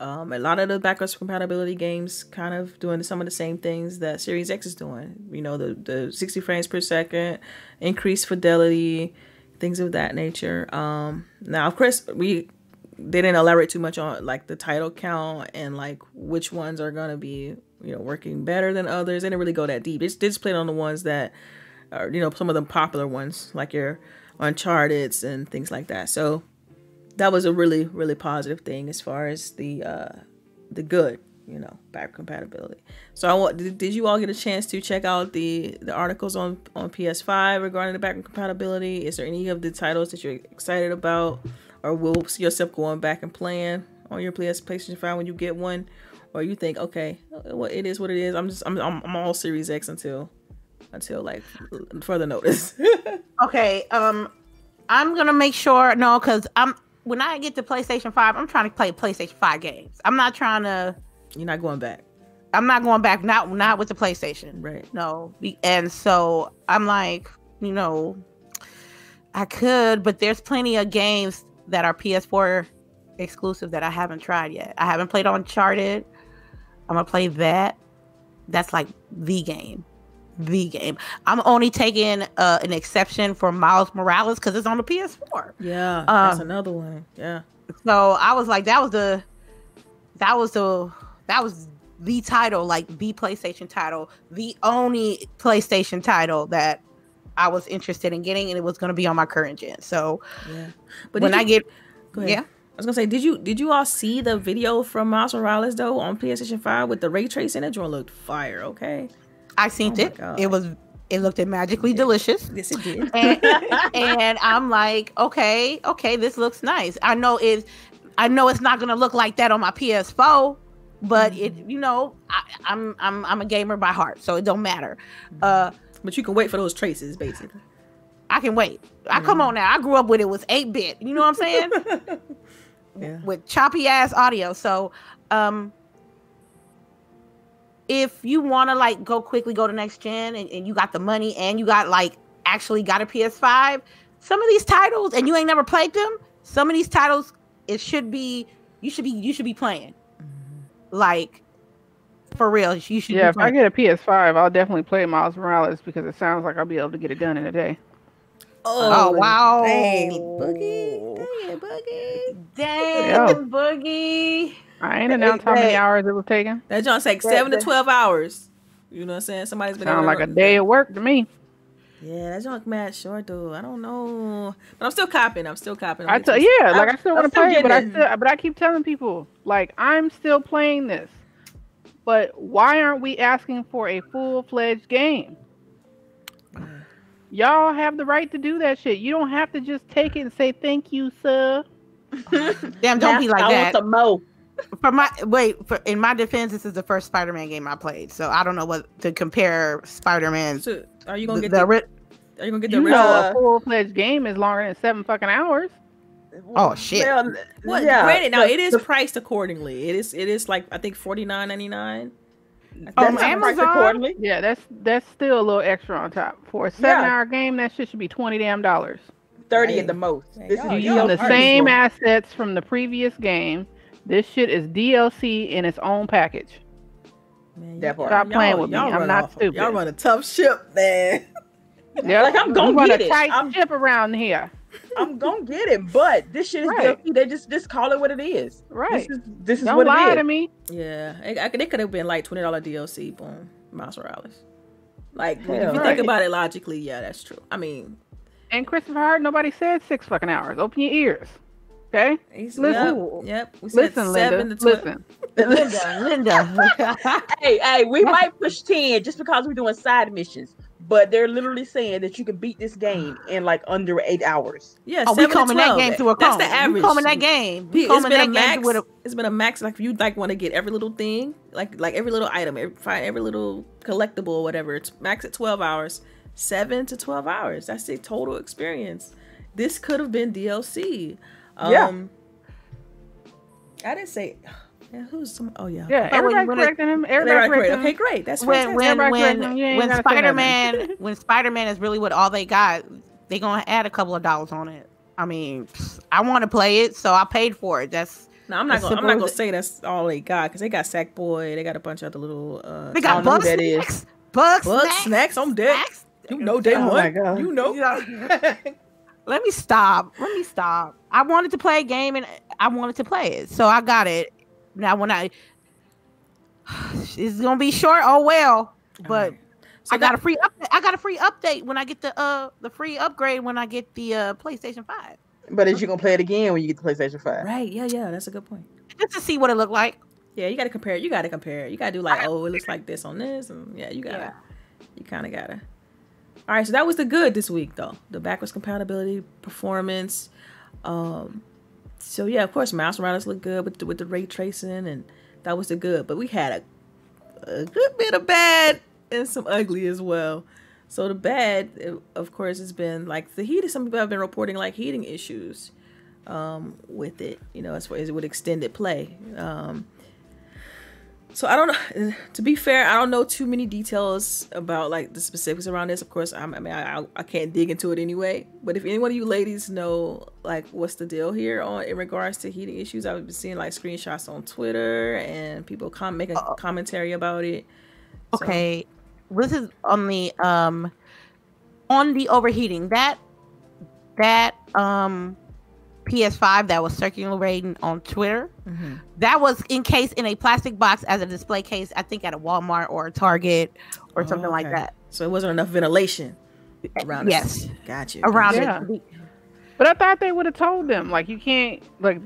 Um, a lot of the backwards compatibility games kind of doing some of the same things that Series X is doing. You know, the the 60 frames per second, increased fidelity, things of that nature. Um, now, of course, we they didn't elaborate too much on like the title count and like which ones are gonna be you know working better than others. They didn't really go that deep. It's they just played on the ones that are you know some of the popular ones like your Uncharted's and things like that. So that was a really really positive thing as far as the uh the good you know back compatibility. So i want did, did you all get a chance to check out the the articles on on ps5 regarding the back compatibility? Is there any of the titles that you're excited about? Or will see yourself going back and playing on your PS PlayStation 5 when you get one? Or you think okay well it is what it is. I'm just i'm i'm, I'm all series x until until like further notice. Okay, um, I'm gonna make sure no, because I'm when I get to PlayStation Five, I'm trying to play PlayStation Five games. I'm not trying to. you're not going back I'm not going back. Not not with the PlayStation. right No, and so I'm like, you know, I could, but there's plenty of games that are PS4 exclusive that I haven't tried yet. I haven't played Uncharted. I'm gonna play that. That's like the game, the game. I'm only taking uh, an exception for Miles Morales because it's on the PS4. yeah that's Um, another one yeah So I was like, that was the, that was the, that was the title, like the PlayStation title, the only PlayStation title that I was interested in getting, and it was going to be on my current gen. So yeah but when did I get, Go ahead. yeah, I was gonna say, did you did you all see the video from Miles Morales though on PlayStation Five with the ray tracing? That joint looked fire. Okay. I seen Oh it. God. It was it looked magically delicious. Yes, it did. and, and I'm like, okay, okay, this looks nice. I know it, I know it's not gonna look like that on my PS4, but it, you know, I, I'm I'm I'm a gamer by heart, so it don't matter. Uh, but you can wait for those traces, basically. I can wait. I come on now. I grew up with it was eight bit. You know what I'm saying? Yeah. With choppy ass audio. So, um, if you want to like go quickly go to next gen and, and you got the money and you got like actually got a PS5, some of these titles and you ain't never played them, some of these titles it should be you should be you should be playing. Mm-hmm. Like for real, you should Yeah, if I get a PS5, I'll definitely play Miles Morales because it sounds like I'll be able to get it done in a day. Oh, oh, wow. Dang, Boogie. Dang, Boogie. Damn Yeah. boogie. I ain't announced how many hours it was taking. That joint take That- seven to twelve hours. You know what I'm saying? Somebody's been Sound like to a day of work to me. Yeah, that joint mad short though. I don't know, but I'm still copping. I'm still copping. I'm I getting tell some- yeah, like I'm- I still want to still play it, but I still, but I keep telling people like I'm still playing this. But why aren't we asking for a full fledged game? Y'all have the right to do that shit. You don't have to just take it and say thank you, sir. Damn, don't be like I that. want some more. For my wait, for in my defense, this is the first Spider-Man game I played, so I don't know what to compare Spider-Man. So, are you gonna get the the, Are you gonna get the You original? know, a full fledged game is longer than seven fucking hours. Oh, shit. Well, Well, yeah, granted, now but it is the- priced accordingly. It is. It is like I think forty nine ninety nine. On that's not Amazon? accordingly. Yeah, that's that's still a little extra on top. For a seven Yeah. hour game, that shit should be twenty damn dollars. Thirty Hey. at the most. Hey, This y'all- is using the same equal. assets from the previous game. This shit is DLC in its own package. Man, That part. Stop playing with me. y'all I'm run not off- stupid. Y'all run a tough ship, man. Yeah, Like, I'm gonna run get a it. tight I'm- ship around here. I'm gonna get it, but this shit is Right. DLC. They just just call it what it is. Right. This is this is Don't what lie it to me. Yeah, it, I could, it could have been like twenty dollar DLC. Boom, Miles Morales. Like if Hell, you think about it logically, yeah, that's true. I mean, And Christopher Hart, nobody said six fucking hours. Open your ears. Okay? he's, Listen. yep, yep. We said Listen, seven Linda. to twelve. Listen. Linda, Linda. hey, hey, we might push ten just because we're doing side missions, but they're literally saying that you can beat this game in like under eight hours. Yeah, oh, we seven to combing that game to a That's comb. the average. We combing that game. We It's combing been a that max. game with a. It's been a max. Like if you like want to get every little thing, like like every little item, every, find every little collectible or whatever. It's max at twelve hours, seven to twelve hours. That's the total experience. This could have been DLC. Um, Yeah. I didn't say. Yeah, who's some? Oh yeah. Yeah, But when- everybody when it- correcting him. Everybody Everybody great. correcting Okay, him. great. That's when fantastic. when Everybody when correct him. You ain't when Spider Man when Spider Man is really what all they got, they gonna add a couple of dollars on it. I mean, I want to play it, so I paid for it. That's no, I'm not gonna. I'm not gonna say that's all they got because they got Sackboy. They got a bunch of other little. Uh, they got don't bug that is. snacks, bug Bugsnax, snacks on deck. snacks. You know day Oh one. my God. You know. You know, Let me stop. Let me stop. I wanted to play a game and I wanted to play it, so I got it. Now when I, it's gonna be short. Oh well, but. So I got that- a free update. I got a free update when I get the uh the free upgrade when I get the uh PlayStation Five, But is you gonna play it again when you get the PlayStation Five? Right. Yeah. Yeah. That's a good point. just to see what it looked like. Yeah, you gotta compare. You gotta compare. You gotta do like, oh, it looks like this on this, and yeah, you gotta. You kind of gotta. All right, so that was the good this week, though. The backwards compatibility, performance. Um, so yeah, of course, Miles Morales looked good with the, with the ray tracing, and that was the good. But we had a, a good bit of bad and some ugly as well. So the bad, eh, of course, has been like the heat. Some people have been reporting like heating issues um, with it. You know, as far as with extended play. Um, so I don't. To be fair, I don't know too many details about like the specifics around this. Of course, I'm, I mean, I, I can't dig into it anyway. But if any one of you ladies know like what's the deal here on in regards to heating issues, I've been seeing like screenshots on Twitter and people com- making commentary about it. So- Okay, this is on the um on the overheating that that um PS5 that was circulating on Twitter. Mhm. That was encased in a plastic box as a display case. I think at a Walmart or a Target or something like that. So it wasn't enough ventilation around. Yes. it. Got you. Around Yeah. it. But I thought they would have told them. Like you can't. Like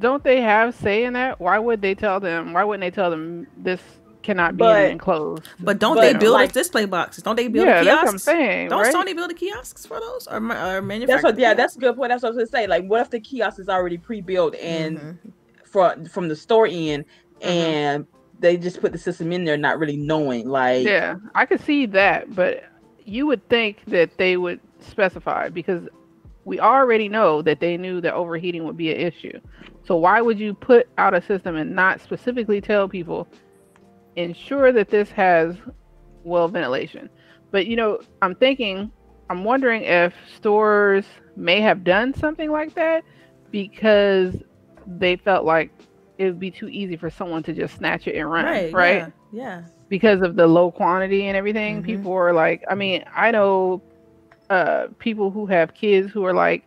don't they have say in that? Why would they tell them? Why wouldn't they tell them this cannot be but, enclosed? But don't but, they build like, display boxes? Don't they build yeah, kiosks? That's what I'm saying. Don't right? Sony build the kiosks for those or, or manufacture? That's what. Yeah, that's a good point. That's what I was gonna say. Like, what if the kiosk is already pre-built and mm-hmm. from from the store end mm-hmm. and they just put the system in there, not really knowing. Like, yeah, I could see that, but you would think that they would specify because we already know that they knew that overheating would be an issue. So why would you put out a system and not specifically tell people ensure that this has well ventilation? But you know, I'm thinking I'm wondering if stores may have done something like that because they felt like it would be too easy for someone to just snatch it and run, right? right? Yeah. yeah. Because of the low quantity and everything, mm-hmm. people are like, I mean, I know uh, people who have kids who are like,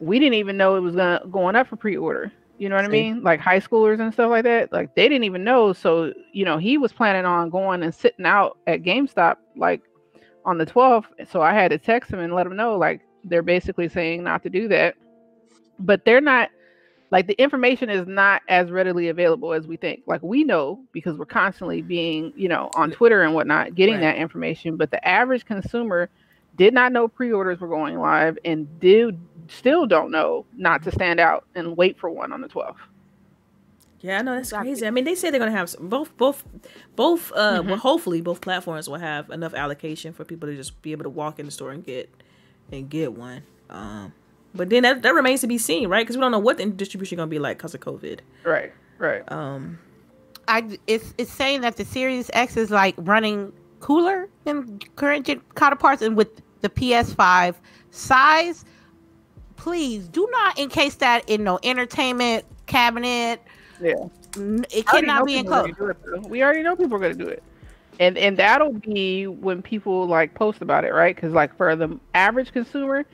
we didn't even know it was gonna going up for pre-order. You know what I mean? Like high schoolers and stuff like that. Like they didn't even know. So you know, he was planning on going and sitting out at GameStop like on the 12th. So I had to text him and let him know like they're basically saying not to do that. But they're not like the information is not as readily available as we think. Like we know because we're constantly being, you know, on Twitter and whatnot, getting right. that information. But the average consumer did not know pre-orders were going live and did still don't know not to stand out and wait for one on the 12th. Yeah, I know that's exactly. crazy. I mean, they say they're gonna have both, both, both. Uh, mm-hmm. well, hopefully, both platforms will have enough allocation for people to just be able to walk in the store and get and get one. Um, but then that, that remains to be seen, right? Because we don't know what the distribution gonna be like because of COVID. Right. Right. Um, I it's it's saying that the Series X is like running cooler than current counterparts and with the PS5 size, please do not encase that in no entertainment cabinet. Yeah. It cannot be enclosed. We already know people are going to do it. And and that'll be when people like post about it, right? Cuz like for the average consumer,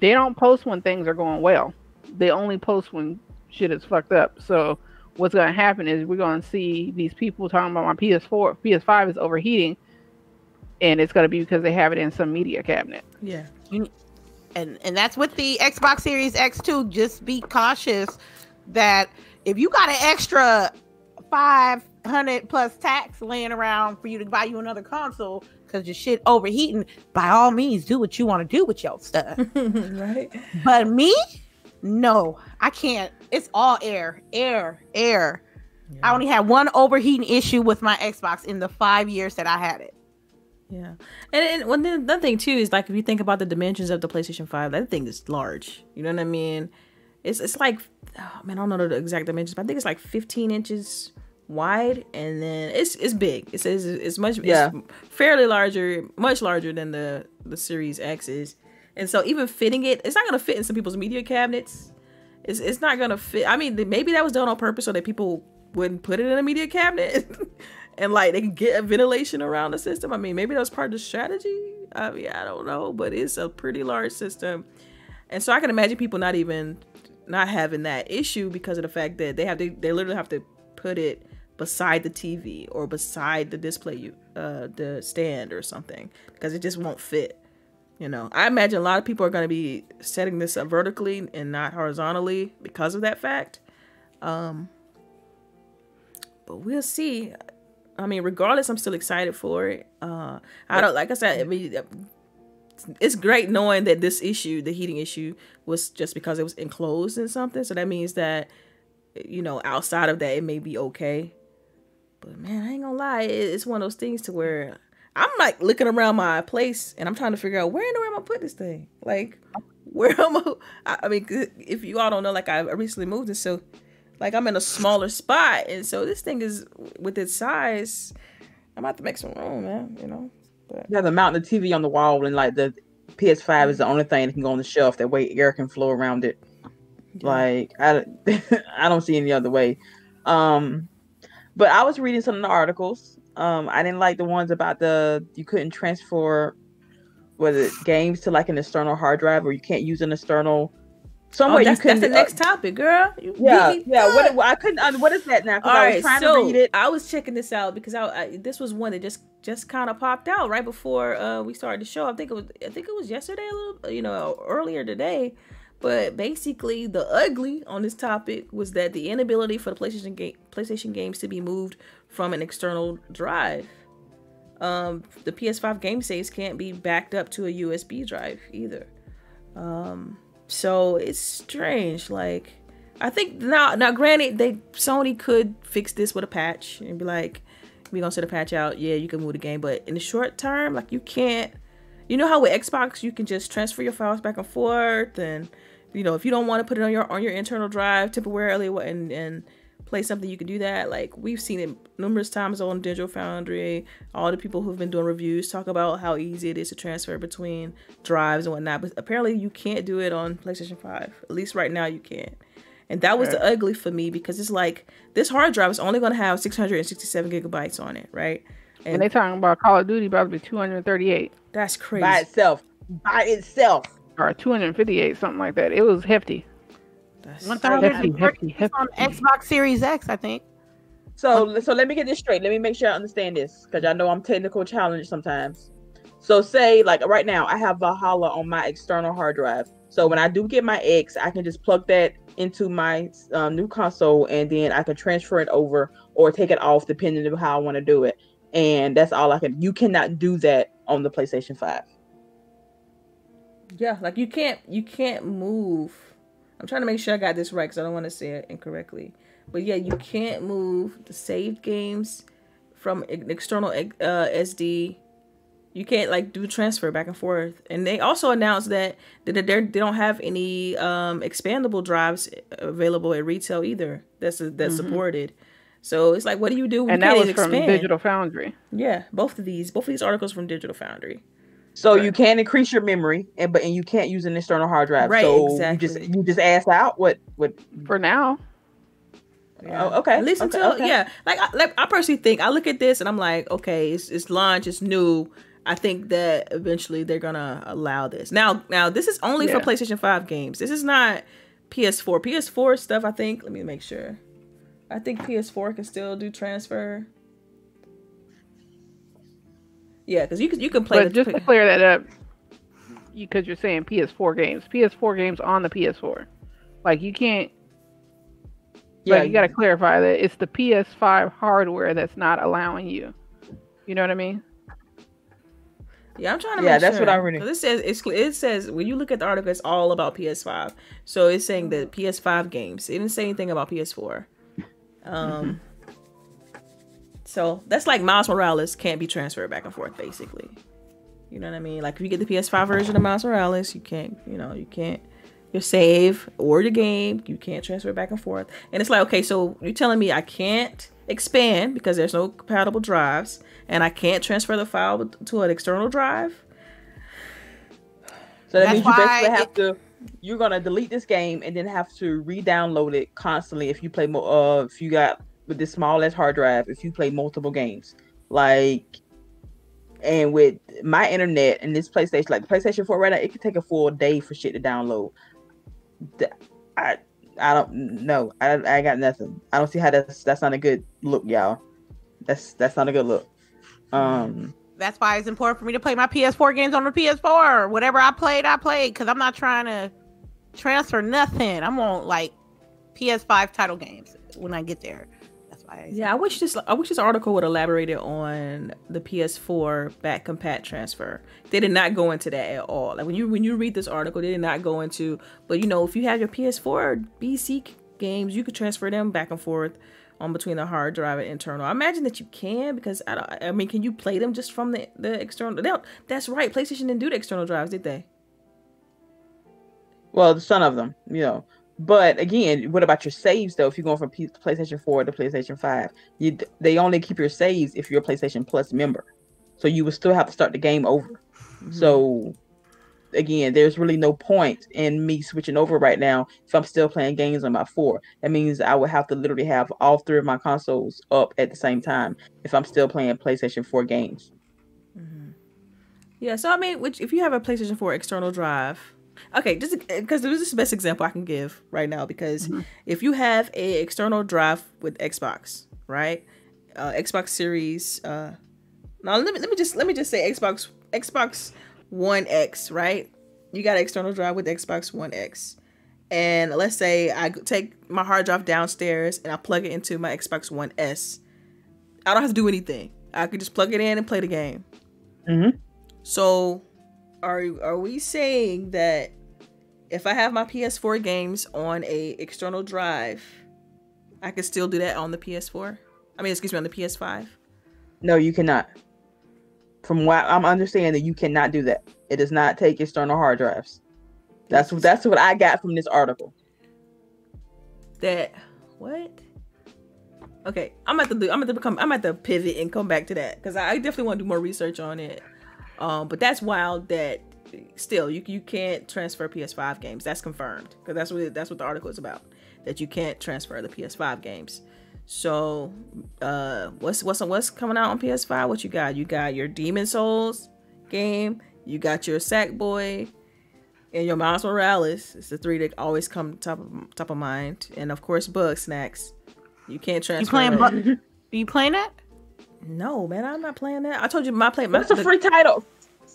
they don't post when things are going well. They only post when shit is fucked up. So what's going to happen is we're going to see these people talking about my PS4, PS5 is overheating and it's going to be because they have it in some media cabinet. Yeah. And and that's with the Xbox Series X2. Just be cautious that if you got an extra 500 plus tax laying around for you to buy you another console because your shit overheating, by all means, do what you want to do with your stuff. right. But me, no, I can't. It's all air, air, air. Yeah. I only had one overheating issue with my Xbox in the five years that I had it. Yeah, and, and one thing, another thing too is like if you think about the dimensions of the PlayStation Five, that thing is large. You know what I mean? It's it's like, oh, man, I don't know the exact dimensions, but I think it's like 15 inches wide, and then it's it's big. It's it's, it's much yeah. It's fairly larger, much larger than the the Series X is, and so even fitting it, it's not gonna fit in some people's media cabinets. It's it's not gonna fit. I mean, maybe that was done on purpose so that people wouldn't put it in a media cabinet. and like they can get a ventilation around the system. I mean, maybe that's part of the strategy. I mean, I don't know, but it's a pretty large system, and so I can imagine people not even not having that issue because of the fact that they have to they literally have to put it beside the TV or beside the display you uh the stand or something because it just won't fit. You know, I imagine a lot of people are going to be setting this up vertically and not horizontally because of that fact. Um, but we'll see. I mean, regardless, I'm still excited for it. Uh, I don't like I said. I mean, it's great knowing that this issue, the heating issue, was just because it was enclosed in something. So that means that, you know, outside of that, it may be okay. But man, I ain't gonna lie, it's one of those things to where I'm like looking around my place and I'm trying to figure out where in the world I'm I put this thing? Like, where am I? I mean, if you all don't know, like I recently moved, and so like I'm in a smaller spot, and so this thing is with its size. I'm about to make some room, man. You know. But. Yeah, the mount the TV on the wall, and like the PS5 is the only thing that can go on the shelf. That way, air can flow around it. Yeah. Like I, I don't see any other way. Um, but I was reading some of the articles. Um, I didn't like the ones about the you couldn't transfer, was it games to like an external hard drive, or you can't use an external somewhere oh, you can. That's the next uh, topic, girl. You yeah, yeah. What, I couldn't. What is that now? All I was trying so to read it. I was checking this out because I, I this was one that just just kind of popped out right before uh, we started the show. I think it was I think it was yesterday a little you know earlier today. But basically, the ugly on this topic was that the inability for the PlayStation game PlayStation games to be moved from an external drive. Um, the PS5 game saves can't be backed up to a USB drive either. Um, so it's strange. Like, I think now, now, granted, they Sony could fix this with a patch and be like, "We're gonna send a patch out. Yeah, you can move the game, but in the short term, like, you can't." You know how with Xbox you can just transfer your files back and forth, and you know if you don't want to put it on your on your internal drive temporarily and and play something, you can do that. Like we've seen it numerous times on Digital Foundry. All the people who've been doing reviews talk about how easy it is to transfer between drives and whatnot. But apparently, you can't do it on PlayStation Five. At least right now, you can't. And that was the ugly for me because it's like this hard drive is only going to have 667 gigabytes on it, right? And, and they talking about Call of Duty about to be 238. That's crazy. By itself. By itself. Or 258, something like that. It was hefty. That's hefty, on Xbox Series X, I think. So, so let me get this straight. Let me make sure I understand this because I know I'm technical challenged sometimes. So, say like right now, I have Valhalla on my external hard drive. So when I do get my X, I can just plug that into my um, new console, and then I can transfer it over or take it off depending on how I want to do it. And that's all I can. You cannot do that on the PlayStation Five. Yeah, like you can't you can't move I'm trying to make sure I got this right because I don't want to say it incorrectly. But yeah, you can't move the saved games from external uh, SD. You can't like do transfer back and forth. And they also announced that they they don't have any um, expandable drives available at retail either. That's that's mm-hmm. supported. So it's like, what do you do? And that was expand? from Digital Foundry. Yeah, both of these, both of these articles from Digital Foundry. So right. you can increase your memory, and but and you can't use an external hard drive. Right, so exactly. You just you just ask out what what for now. Yeah. Oh, okay. At least okay, until okay. yeah, like I, like I personally think I look at this and I'm like, okay, it's it's launch, it's new. I think that eventually they're gonna allow this. Now, now this is only yeah. for PlayStation Five games. This is not PS4. PS4 stuff. I think. Let me make sure. I think PS4 can still do transfer. Yeah, because you can you can play. But just to clear that up, because you, are saying PS4 games, PS4 games on the PS4, like you can't. Yeah, you got to clarify that it's the PS5 hardware that's not allowing you. You know what I mean? Yeah, I'm trying to. Make sure. Yeah, that's sure. what I'm reading. It says it's, it says when you look at the article, it's all about PS5. So it's saying the PS5 games. It didn't say anything about PS4. Um, mm-hmm. So that's like Miles Morales can't be transferred back and forth, basically. You know what I mean? Like if you get the PS5 version of Miles Morales, you can't, you know, you can't your save or your game, you can't transfer back and forth. And it's like, okay, so you're telling me I can't expand because there's no compatible drives, and I can't transfer the file to an external drive. So that That's means you basically have to you're gonna delete this game and then have to re-download it constantly if you play more uh if you got with this small as hard drive if you play multiple games. Like and with my internet and this PlayStation, like PlayStation 4 right now, it could take a full day for shit to download. I I don't know. I I got nothing. I don't see how that's that's not a good look, y'all. That's that's not a good look. Um that's why it's important for me to play my PS4 games on the PS4. Whatever I played, I played because I'm not trying to transfer nothing. I'm on like PS5 title games when I get there. Yeah, I wish this I wish this article would elaborated on the PS4 back compat transfer. They did not go into that at all. Like when you when you read this article, they did not go into. But you know, if you have your PS4 BC games, you could transfer them back and forth on between the hard drive and internal. I imagine that you can because I, don't, I mean, can you play them just from the the external? They that's right. PlayStation didn't do the external drives, did they? Well, some of them, you know. But again, what about your saves though? If you're going from P- PlayStation 4 to PlayStation 5, you they only keep your saves if you're a PlayStation Plus member. So you would still have to start the game over. Mm-hmm. So again, there's really no point in me switching over right now if I'm still playing games on my 4. That means I would have to literally have all three of my consoles up at the same time if I'm still playing PlayStation 4 games. Mm-hmm. Yeah, so I mean, which if you have a PlayStation 4 external drive, okay just because this is the best example i can give right now because mm-hmm. if you have a external drive with xbox right uh, xbox series uh now let me, let me just let me just say xbox xbox one x right you got an external drive with xbox one x and let's say I take my hard drive downstairs and I plug it into my Xbox One S. I don't have to do anything. I could just plug it in and play the game. Mhm. So, are are we saying that if I have my PS4 games on a external drive, I can still do that on the PS4? I mean, excuse me, on the PS5. No, you cannot. From what I'm understanding, that you cannot do that. It does not take external hard drives. That's what that's what I got from this article. That what? Okay, I'm at the I'm at the become I'm at the pivot and come back to that because I definitely want to do more research on it. Um, but that's wild that still you you can't transfer PS5 games. That's confirmed because that's what that's what the article is about. That you can't transfer the PS5 games. So, uh, what's what's what's coming out on PS5? What you got? You got your Demon's Souls game. You got your Sackboy and your Miles Morales. It's the three that always come top of top of mind, and of course, Bugsnax. You can't transfer. You playing? Bu- you playing that? No, man, I'm not playing that. I told you my play. My, it's a free title.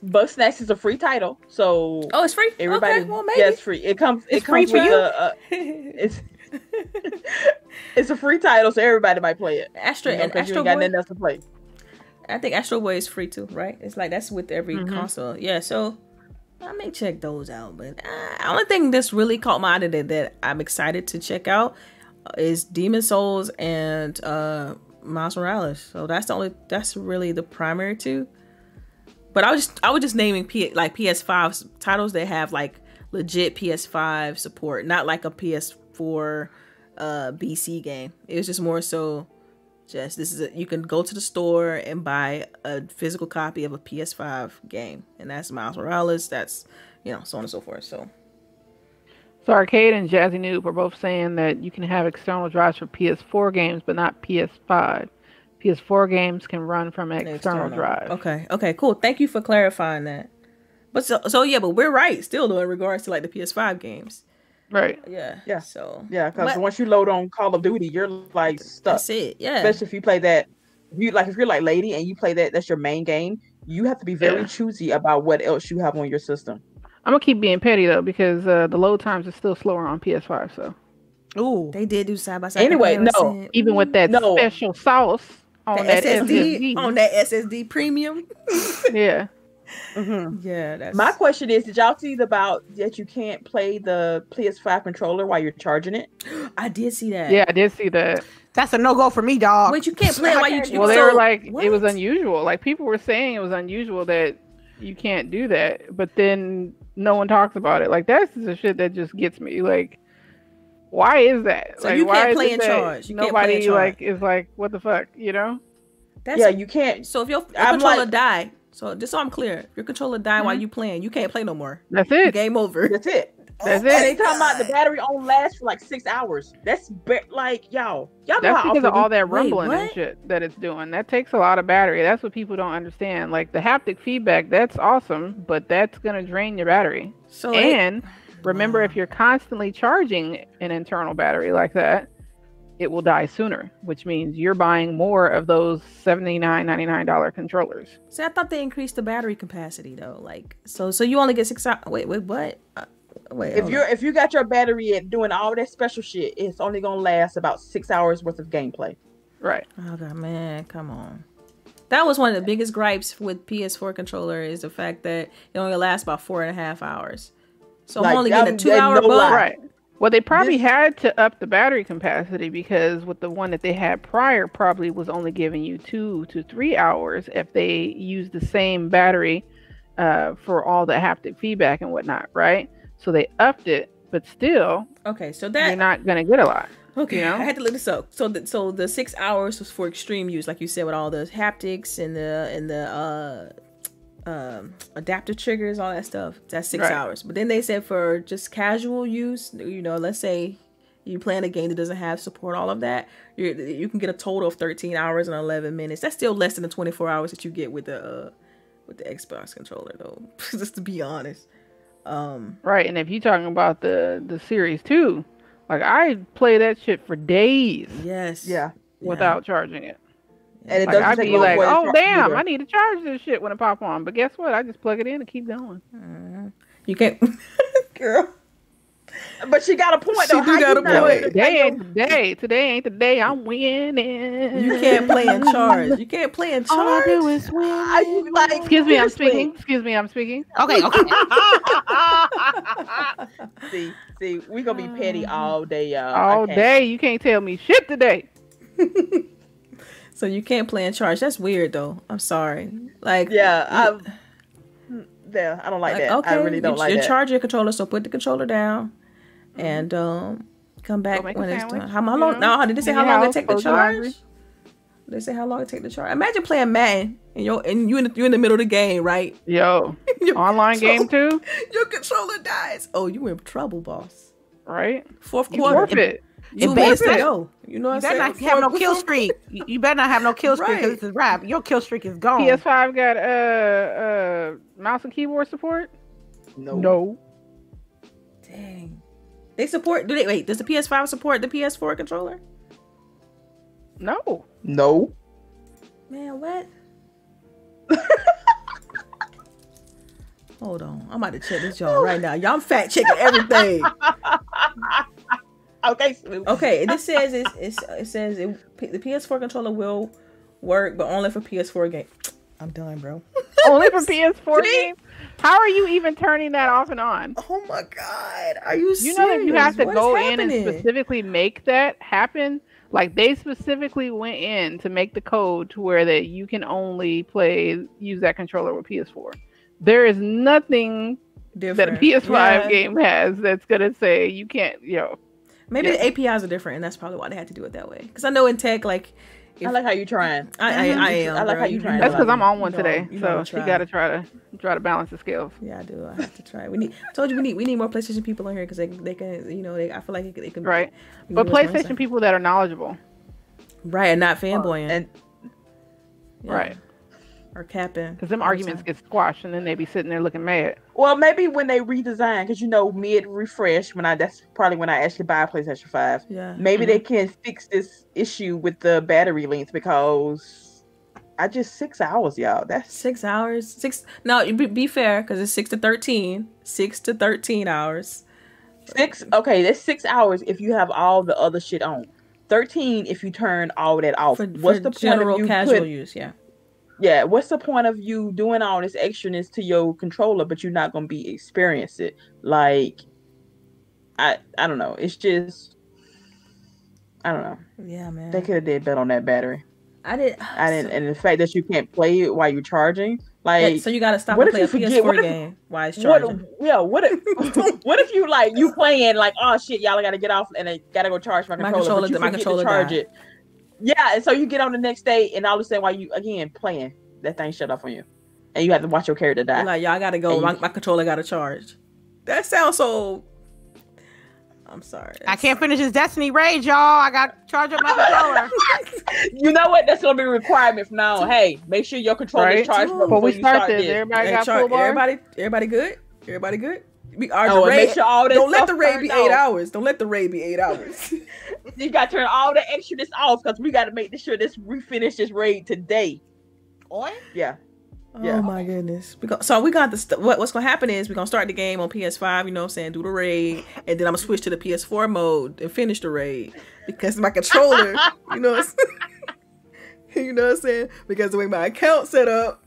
Bugsnax is a free title, so Oh, it's free. everybody okay, well, maybe. yeah, it's free. It comes. It It's free comes for with you? a. a it's it's a free title, so everybody might play it. Astro You know, and 'cause you Astro ain't got Boy. nothing else to play. I think Astro Boy is free too, right? It's like that's with every Mhm. console. Yeah, so I may check those out. But uh, only thing that's really caught my eye that, that I'm excited to check out is Demon's Souls and uh Miles Morales. So that's the only that's really the primary two. But I was just I was just naming P, like PS5 titles that have like legit PS5 support, not like a PS4 uh BC game. It was just more so just this is a, you can go to the store and buy a physical copy of a PS5 game, and that's Miles Morales. That's you know so on and so forth. So So Arcade and Jazzy Noob are both saying that you can have external drives for PS4 games, but not PS5. PS4 games can run from an external, drive. Okay, okay, cool. Thank you for clarifying that. But so so yeah, but we're right still though in regards to like the PS5 games. Right. Yeah. Yeah. So Yeah, because once you load on Call of Duty, you're like stuck. that's it. Yeah. Especially if you play that. If you like, if you're like lady and you play that, that's your main game. You have to be very Yeah. choosy about what else you have on your system. I'm gonna keep being petty though because uh, the load times are still slower on PS5. So Ooh. They did do side by side. Anyway, no. comparison. even with that No. special sauce the on that SSD SSD, on that SSD premium. yeah, Mhm. Yeah, that's My question is, did y'all see the about that you can't play the PS5 controller while you're charging it? I did see that. yeah, I did see that. That's a no go for me, dog. Wait, you can't play it while you. you Well, they were like, it was unusual. Like people were saying it was unusual that you can't do that, but then no one talks about it. Like that's the shit that just gets me. Like, why is that? So like, you why can't is play it in that charge. You can't play nobody in like charge. is like, what the fuck, you know? That's, yeah, you can't. So if your, your I'm controller like- die, so just so I'm clear, your controller die while Mhm. you playing, you can't play no more. That's it. Game over. That's it. That's And they it. talking about the battery only lasts for like six hours. That's ba- like y'all, y'all know That's how because of all that Wait, rumbling and shit that it's doing. That takes a lot of battery. That's what people don't understand. Like the haptic feedback, that's awesome, but that's gonna drain your battery. So it- And remember, if you're constantly charging an internal battery like that, it will die sooner, which means you're buying more of those $79, $99 controllers. see, I thought they increased the battery capacity though. Like, so so you only get six hours. Wait, wait, what? Uh, wait, if you're on. if you got your battery at doing all that special shit, it's only gonna last about six hours worth of gameplay. Right. oh god, man, come on. That was one of the biggest gripes with PS4 controller is the fact that it only lasts about four and a half hours. So Like, I'm only getting a I'm- two hour no bug. Right. Well, they probably This- had to up the battery capacity because with the one that they had prior, probably was only giving you two to three hours if they used the same battery uh, for all the haptic feedback and whatnot, right? So they upped it, but still, Okay, so that you're not gonna get a lot. Okay, you know? I had to look this up. So the so the six hours was for extreme use, like you said, with all the haptics and the and the uh um adaptive triggers, all that stuff. That's six Right. hours. But then they said for just casual use, you know, let's say you playing a game that doesn't have support all of that, you you can get a total of thirteen hours and eleven minutes. That's still less than the twenty four hours that you get with the uh with the Xbox controller, though. just to be honest. Um, Right. And if you're talking about the the series too, like I play that shit for days yes. Yeah, without charging it. and it Like doesn't I'd take be like, for it to oh damn, either. I need to charge this shit when it pop on. But guess what? I just plug it in and keep going. Mhm. You can't, girl. But she got a point. She though. do How got a point. Today ain't the day. Today ain't the day. I'm winning. You can't play in charge. You can't play in All I do charge. is win. Are you like? Excuse me, I'm seriously? speaking. Excuse me, I'm speaking. Okay, okay. see, see, we gonna be petty um, all day, y'all. All day. You can't tell me shit today. So you can't play in charge. That's weird though. I'm sorry. Like Yeah, you- I, yeah, I don't like, like, that. I really don't you, like you that. charge your controller, so put the controller down and um come back when it's done. How, how long? know, No, did they say how long it take to charge? laundry. They say how long it take to charge. Imagine playing Madden and you and you in the, you in the middle of the game, right? Yo, Your online game too, Your controller dies. Oh, you in trouble, boss. right? Fourth You quarter. forfeit. You It better- to go. You know what You I'm better saying? not have no kill streak. You you better not have no kill streak because Right. this is rap. Your kill streak is gone. PS5 got uh uh mouse and keyboard support? No, No. Dang. They support. Do they wait? Does the PS5 support the PS4 controller? No. no. Man, what? Hold on, I'm about to check this y'all right now. Y'all I'm fact checking everything. Okay, Snoop. Okay, this says it's, it's it says it, the PS4 controller will work, but only for PS4 game. I'm done, bro. Only for PS4 game. How are you even turning that off and on? Oh my god, are you? You know that you have to What is go in and specifically make that happen. Like they specifically went in to make the code to where that you can only play use that controller with PS4. There is nothing that a PS5 Yeah. game has that's gonna say you can't. Yo, Maybe Yeah. the APIs are different, and that's probably why they had to do it that way. Because I know in tech, like, if, I like how you trying. I, I, I am. I like girl. how you trying that's because I'm on one you today, know- you so know she got to try to try to balance the scales. Yeah, I do. I have to try. We need. I told you we need we need more PlayStation people on here because they they can you know they I feel like they can Right. we But PlayStation people that are knowledgeable, right and not fanboying oh, And Yeah. right? Or capping Because them arguments get squashed, and then they be sitting there looking mad. well, maybe when they redesign, because you know, mid refresh, when I that's probably when I actually buy a PlayStation Five. yeah Maybe mm-hmm. they can fix this issue with the battery length because I just six hours, y'all. That's six hours six no be, be fair because it's six to thirteen six to thirteen hours six. Okay, that's six hours if you have all the other shit on. Thirteen if you turn all that off. for, What's for the point general of you casual put- use yeah yeah, what's the point of you doing all this extraness to your controller, but you're not gonna be experience it? Like, I I don't know. It's just I don't know. yeah man They could have did better on that battery. I didn't. I didn't, and the fact that you can't play it while you're charging, like, so you gotta stop what and if play a forget- PS4 what if- game while it's what? charging Yeah, what if what if you like you playing like oh shit y'all gotta get off and I gotta go charge my My controller, controller- but you my forget controller to charge died. it. Yeah, and so you get on the next day and all of a sudden while you again playing that thing shut off on you, and you have to watch your character die. You're like y'all gotta go my, my controller gotta charge that sounds so I'm sorry I can't finish this Destiny Rage, y'all. I got to charge up my controller. you know what? That's gonna be a requirement from now on. Hey, make sure your controller Right. is charged Before Before we you start this, this. everybody got char- full bar. everybody everybody good everybody good we are Oh, the raid sure all don't let the raid turned be eight off. hours don't let the raid be eight hours You got to turn all the extraness off because we got to make sure this we finish this raid today. Oi? Yeah. Yeah. Oh my goodness. We go, so we got the st- what, what's gonna happen is we're gonna start the game on PS5, you know what I'm saying, do the raid, and then I'm gonna switch to the PS4 mode and finish the raid. Because my controller, you know what I'm saying? you know what I'm saying? Because the way my account set up.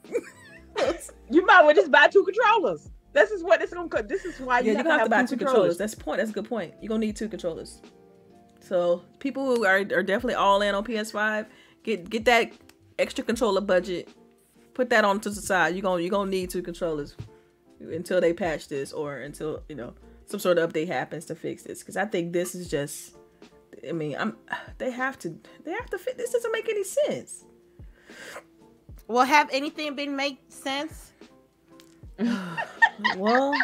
You might well just buy two controllers. This is what it's gonna. co- This is why you yeah, have, you're gonna have to buy two two controllers. That's point. That's a good point. You're gonna need two controllers. So people who are, are definitely all in on PS5, get get that extra controller budget, put that on to the side. You're gonna you're gonna need two controllers until they patch this or until you know some sort of update happens to fix this. Because I think this is just. I mean, I'm. They have to. They have to fit. This doesn't make any sense. Well, have anything been make sense? well,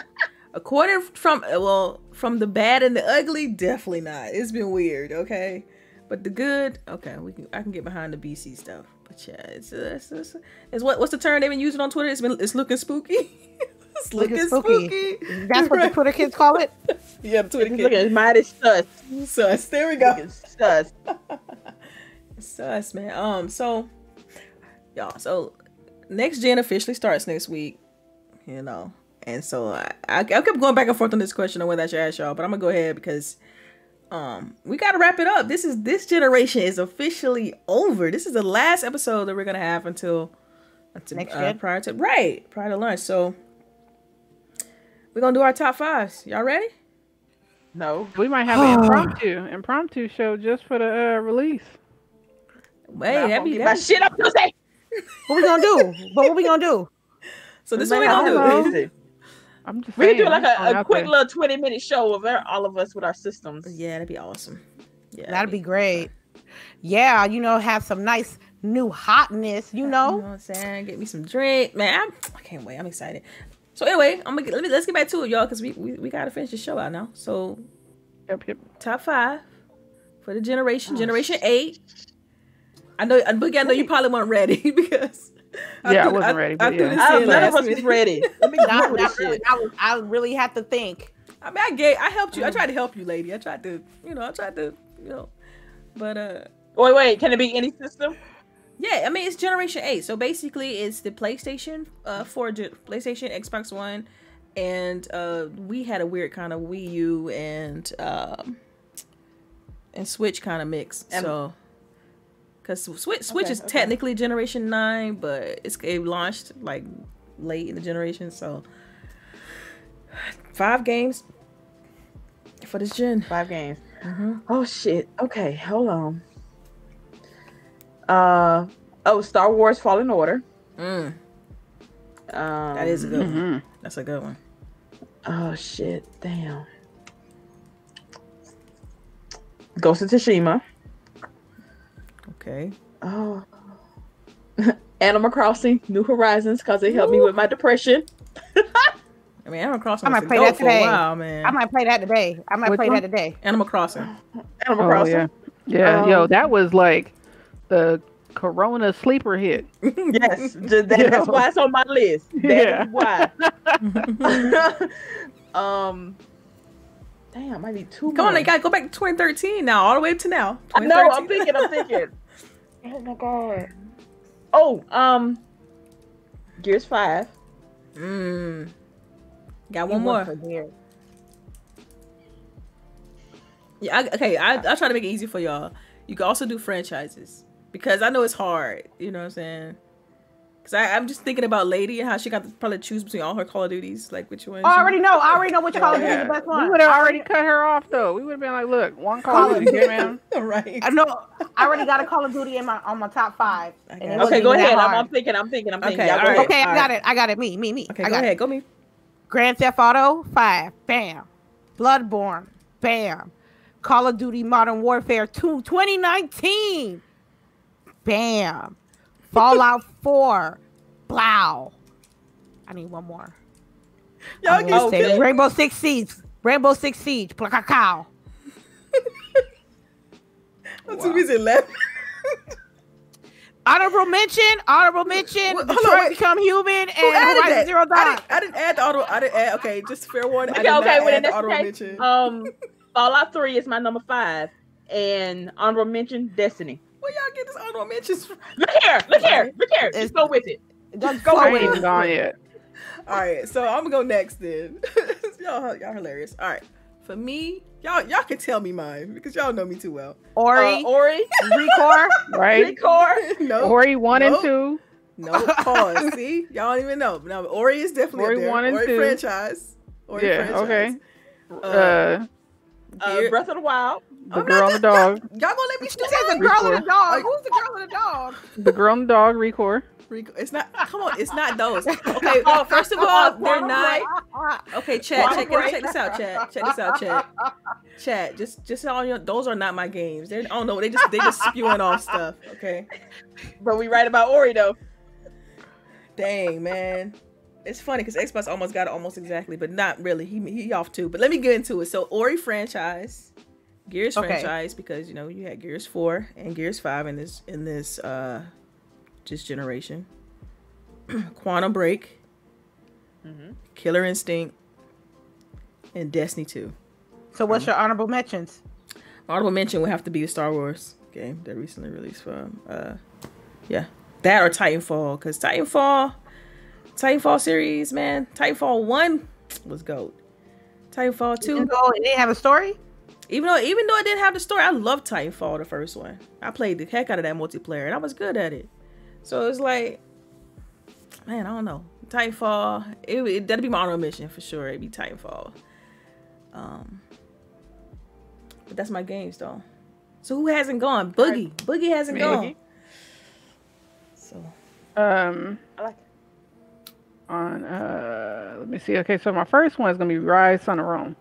according from well from the bad and the ugly, definitely not. It's been weird, okay. But the good, okay, we can I can get behind the BC stuff. But yeah, it's uh, it's, it's, it's what what's the term they've been using on Twitter? It's been it's looking spooky. it's looking, Looking spooky. spooky. That's what the Twitter kids call it. Yeah, the Twitter kids. Look kid. at mighty sus. Sus. There we go. Sus. Sus, man. Um, so y'all, so next gen officially starts next week, you know, And so I, I, I kept going back and forth on this question on whether I should ask y'all, but I'm gonna go ahead because um we gotta wrap it up. This is this generation is officially over. This is the last episode that we're gonna have until, until Next uh, prior to right prior to lunch. So we're gonna do our top fives. Y'all ready? No. We might have an impromptu impromptu show just for the uh, release. Wait, I'm that'd gonna be, get my that'd be shit up Tuesday. What we gonna do? but what we gonna do? So this is what we Man, gonna do. don't know. I'm just We can do like a, a quick there. little 20 minute show of our- all of us with our systems. Yeah, that'd be awesome. Yeah, That'd be great. Yeah, you know, have some nice new hotness. You You know know, what I'm saying? Get me some drink, man. I'm, I can't wait. I'm excited. So anyway, I'm gonna get, let me let's get back to it, y'all, because we, we we gotta finish the show out now. So Yep, yep. top five for the generation, oh, generation eight. I know, and Boogie, I know you probably weren't ready because Yeah, I threw- wasn't ready, but threw yeah. this I, in none of us was ready. Let me not, Google this really. shit. I, I really have to think. I mean, I gave, I helped you. I tried to help you, lady. I tried to, you know, I tried to, you know, but uh, Wait, wait. Can it be any system? Yeah, I mean it's Generation Eight, so basically it's the PlayStation, uh, for PlayStation, Xbox One, and uh, we had a weird kind of Wii U and um, and Switch kind of mix. And- so, because Switch Switch Okay, is okay. technically Generation Nine, but it's it launched like late in the generation, so five games for this gen. Five games. Mm-hmm. Oh shit. Okay, hold on. Uh oh, Star Wars Fallen Order. Mm, Um, that is a good one. Mhm. That's a good one. Oh shit! Damn. Ghost of Tsushima. Okay. Oh. Animal Crossing, New Horizons, because it helped me with my depression. I mean, Animal Crossing I was might a play dope that for a today. while, man. I might play that today. I might Which play one? that today. Animal Crossing. Animal Oh Crossing. yeah, yeah, yo, Um, that was like the Corona sleeper hit. Yes, that- that's why it's on my list. Yeah. That is why. um, damn, I need two. Come on, more. you gotta go back to 2013 now, all the way up to now. I know. I'm thinking. I'm thinking. Oh my god. Oh, um, Gears Five. Mm. Got You one more. look for there. Yeah, I, okay. I I try to make it easy for y'all. You can also do franchises because I know it's hard. You know what I'm saying? Because I'm just thinking about Lady and how she got to probably choose between all her Call of Duties, like which one. I already know. I already know which Call of Duty is the best one. We would have already cut her off though. We would have been like, look, one Call Call of of Duty, man. right. I know. I already got a Call of Duty in my on my top five. I and got it it. wasn't Okay, go ahead. I'm. I'm thinking. I'm thinking. I'm thinking. Okay, Y'all go all ahead. right. Okay, I all got right. it. I got it. Me, me, me. Okay, I go got ahead. It. Go me. Grand Theft Auto five. Bam. Bloodborne. Bam. Call of Duty Modern Warfare 2 2019. Bam. Fallout 4. Blow. I need one more. Y'all get say okay. Rainbow Six Siege. Rainbow Six Siege. Plakakao. What's the reason left? Honorable mention. Honorable mention. Wait, hold on, Detroit wait. Become Human and Who added Horizon that? Zero I didn't, I didn't add the auto. I didn't add. Okay, just fair warning. I Okay, did okay. not Well, add the auto case, mention. um, Fallout Three is my number five, and honorable mention Destiny. Where y'all get this honorable mentions from? Look here, look here, look here. It's- Just go with it. Just go go with it. gone yet. All right, so I'm gonna go next then. y'all, y'all hilarious. All right, for me, y'all, y'all can tell me mine because y'all know me too well. Ori. Uh, Ori, Recore. Right? Recore. no, Ori one Nope. and two. no, pause. See, y'all don't even know. No, Ori is definitely Ori up there. one and Ori two. franchise. Ori Yeah, franchise. Uh, Uh, Uh, Breath of the Wild. The I'm girl and the dog. Y'all, y'all gonna let me She still said the girl and the Recore. dog. Who's the girl and the dog? The girl and the dog. Recore. Rico- It's not. Come on, it's not those. Okay. Oh, first of all, they're not. Okay, chat. Check, Quantum check this out, chat. Check this out, chat. Chat. Just, just all your. Those are not my games. They're. Oh no, they just, they just spewing off stuff. Okay. But we right about Ori though. Dang, man. It's funny because Xbox almost got it almost exactly, but not really. He he off too. But let me get into it. So Ori franchise, Gears Okay. franchise, because you know you had Gears four and Gears five in this in this uh this generation. Quantum Break, Mhm. Killer Instinct, and Destiny two. So what's your honorable mentions? Honorable mention would have to be the Star Wars game that recently released from uh yeah. That or Titanfall, because Titanfall Titanfall series, man. Titanfall one was gold. Titanfall two, though it didn't have a story. Even though even though it didn't have the story, I love Titanfall the first one. I played the heck out of that multiplayer, and I was good at it. So it's like, man, I don't know. Titanfall, it, it that'd be my honorable mission for sure. It'd be Titanfall. Um, but that's my games though. So who hasn't gone? Boogie. Boogie hasn't Me. gone. So Um, I like on uh, let me see. Okay, so my first one is gonna be Ryse Son of Rome.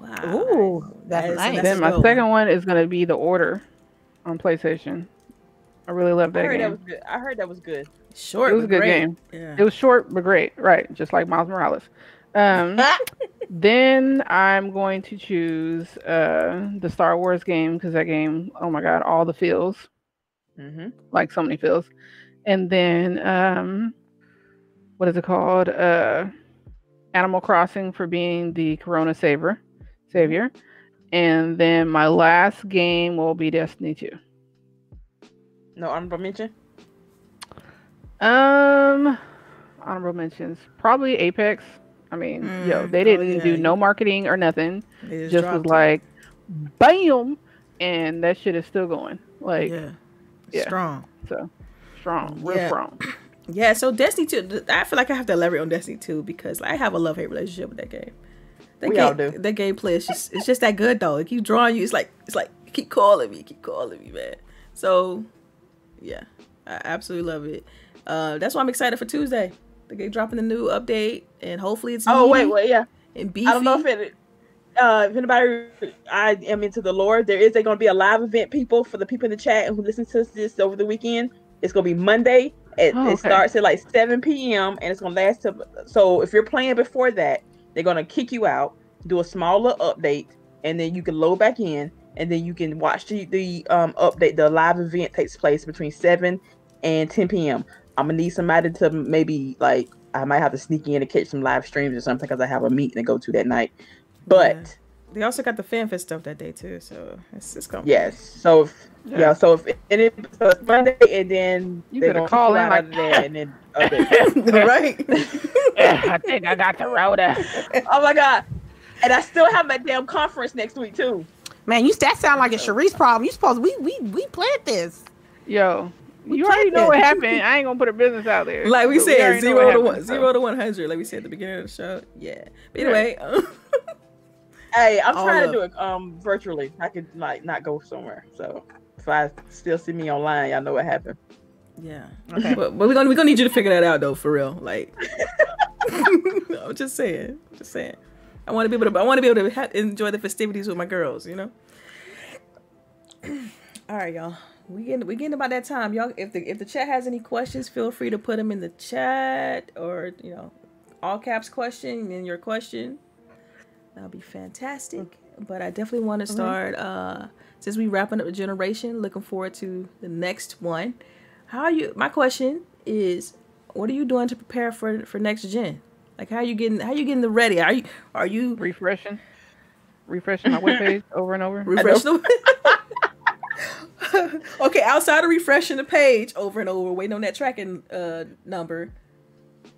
Wow. Ooh, that's That is- nice. then my good second one is gonna be The Order on PlayStation. I really love I that heard that game. was good. I heard that was good. Short, It was but a good great. game. Yeah. It was short but great, right? Just like Miles Morales. Um, then I'm going to choose uh, the Star Wars game because that game, oh my god, all the feels, mm-hmm. like so many feels. And then um, what is it called? Uh, Animal Crossing for being the Corona saver, savior. And then my last game will be Destiny 2. No honorable mention. Um, honorable mentions probably Apex. I mean, yo, Mm, they oh, didn't yeah, do no marketing or nothing. They Just was it. like, bam, and that shit is still going. Like, yeah. yeah. strong. so strong, real Yeah. strong. Yeah, so Destiny 2, I feel like I have to elaborate on Destiny 2 because I have a love hate relationship with that game. That We game, all do. That gameplay is just it's just that good though. It keeps drawing you. It's like it's like keep calling me, keep calling me, man. So yeah, I absolutely love it. Uh, that's why I'm excited for Tuesday. They're dropping the new update, and hopefully it's Oh wait, wait, yeah. and beefy. I don't know if it. Uh, if anybody, I am into the Lord. There is going to be a live event, people, for the people in the chat and who listen to this over the weekend. It's going to be Monday. It, Oh, it starts at like 7 p.m. and it's going to last till. So if you're playing before that, they're to kick you out, do a small little update, and then you can load back in, and then you can watch the the um update. The live event takes place between 7 and 10 p.m. I'm gonna need somebody to maybe like I might have to sneak in to catch some live streams or something because I have a meeting to go to that night. But Yeah. They also got the fanfest stuff that day too, so it's it's coming. yes, so if, yeah. Yeah. so if and it, so it's Monday and then You they're gonna call call in out like, of there and then update. right. Yeah, I think I got the rota. oh my god! And I still have my damn conference next week too. Man, you that sound like a Sharice problem. You supposed we we we planned this. Yo, We you already planned know what happened. I ain't gonna put a business out there. like we But said, already know zero to happened, one, so. zero to one hundred. Like we said at the beginning of the show. Yeah. But anyway, um, Hey, I'm All trying to do it um virtually. I could like not go somewhere. So if I still see me online, y'all know what happened. yeah. Okay. But, but we're gonna we're gonna need you to figure that out though, for real. Like, I'm just saying, just saying. I want to be able to. I want to be able to ha- enjoy the festivities with my girls. You know. All right, y'all. We getting we getting about that time, y'all. If the if the chat has any questions, feel free to put them in the chat or you know, all caps question in your question. That'll be fantastic. But I definitely want to start uh since we wrapping up the generation, looking forward to the next one. How are you? My question is, what are you doing to prepare for for next gen? Like, how are you getting? How are you getting the ready? Are you are you refreshing, refreshing my webpage over and over. refreshing? okay, outside of refreshing the page over and over, waiting on that tracking uh number.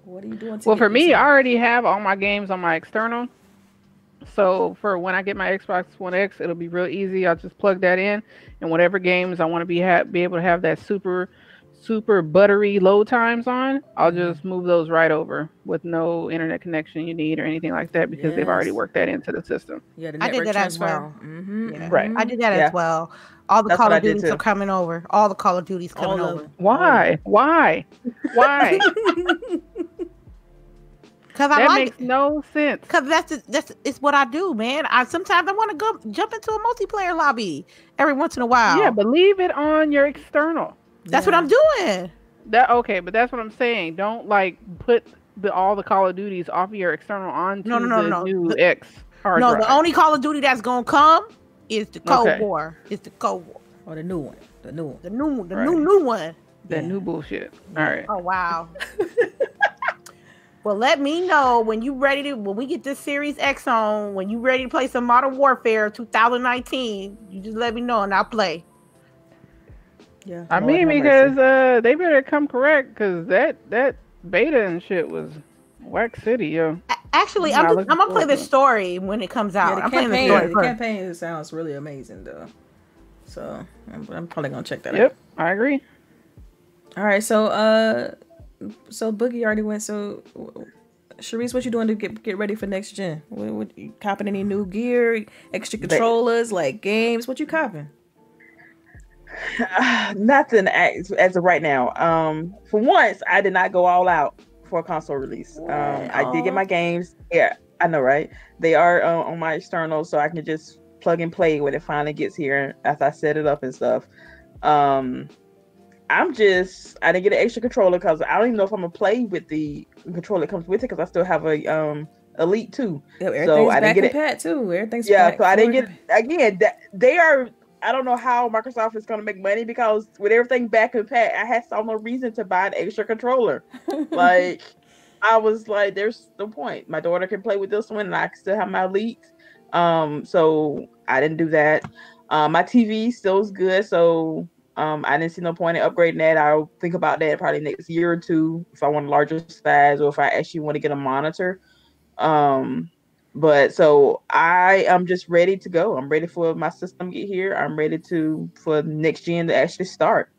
What are you doing? To Well, for me, yourself- I already have all my games on my external. So for when I get my Xbox One X, it'll be real easy. I'll just plug that in, and whatever games I want to be ha- be able to have that super, super buttery load times on, I'll Mm-hmm. just move those right over with no internet connection you need or anything like that because they've already worked that into the system. yeah, the I did that as well. Mm-hmm. Yeah. Right. I did that Yeah. as well. All the That's Call of did Duties are coming over. All the Call of Duties coming of over. Why? Why? Why? Cause I that like makes no sense. Cause that's the- that's it's what I do, man. I sometimes I want to go jump into a multiplayer lobby every once in a while. Yeah, but leave it on your external. that's what I'm doing. That okay, but that's what I'm saying. Don't like put the all the Call of Duties off of your external onto No, no, no, the no. new The- X hard no, drive. the only Call of Duty that's gonna come is the Cold Okay. War. It's the Cold War. Or the new one. The new one. The new, the Right. new, new one. that Yeah. new bullshit. All right. Oh wow. well, let me know when you ready to when we get this Series X on. When you ready to play some Modern Warfare 2019, you just let me know and I'll play. Yeah. I mean, because uh, they better come correct because that that beta and shit was Wax City, yo. Actually, I'm, I'm gonna play the story when it comes out. Yeah, I'm campaign, playing the story the first. campaign sounds really amazing though. So I'm, I'm probably gonna check that Yep, out. Yep, I agree. All right, so uh, so Boogie already went. So Sharice, what you doing to get get ready for next gen? What, what you copping any new gear, extra controllers, like games? What you copping? Nothing as, as of right now. Um, for once, I did not go all out for a console release. Um, I did get my games. Yeah, I know, right? They are uh, on my external, so I can just plug and play when it finally gets here after I set it up and stuff. Um, I'm just I didn't get an extra controller because I don't even know if I'm gonna play with the controller that comes with it because I still have a um Elite too. Yeah, So I didn't get it. pat too. Everything's Yeah, back so I didn't get again. That, they are. I don't know how Microsoft is gonna make money because with everything back and pat, I had no reason to buy an extra controller. like I was like, there's no point. My daughter can play with this one, and I can still have my Elite. Um, so I didn't do that. Um, my TV still is good, so um, I didn't see no point in upgrading that. I'll think about that probably next year or two if I want a larger size or if I actually want to get a monitor. Um, but so I am just ready to go. I'm ready for my system get here. I'm ready to for next gen to actually start.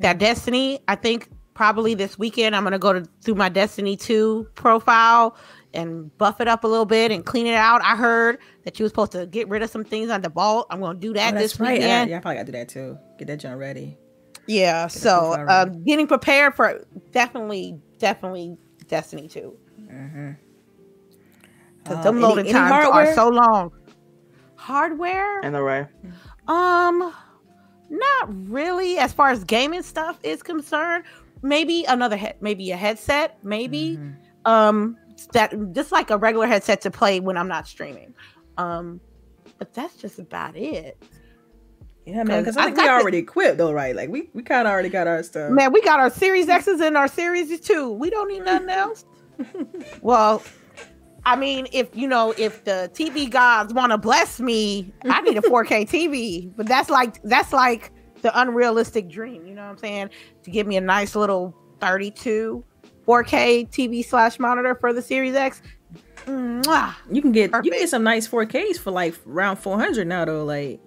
that Destiny, I think probably this weekend I'm gonna go to through my Destiny 2 profile and buff it up a little bit and clean it out. I heard that you were supposed to get rid of some things on the vault. I'm gonna do that Oh, this that's right. Yeah, weekend. yeah, I probably gotta do that too. Get that joint ready. Yeah, it so profile ready. um, getting prepared for definitely, definitely Destiny 2 Mm-hmm. because Uh, them any- loading any times hardware? are so long. Hardware, And the right. um, not really. As far as gaming stuff is concerned, maybe another head, maybe a headset, maybe. Mm-hmm. um that just like a regular headset to play when I'm not streaming. Um but that's just about it. Yeah, man. Because I I think we got the- already equipped though, right? Like we, we kind of already got our stuff. Man, we got our Series X's and our Series 2. We don't need nothing else. well, I mean, if you know, if the TV gods want to bless me, I need a 4K TV. But that's like that's like the unrealistic dream, you know what I'm saying? To give me a nice little 32 4K TV slash monitor for the Series X. Mwah. You can get you can get some nice 4Ks for like around 400 now though. Like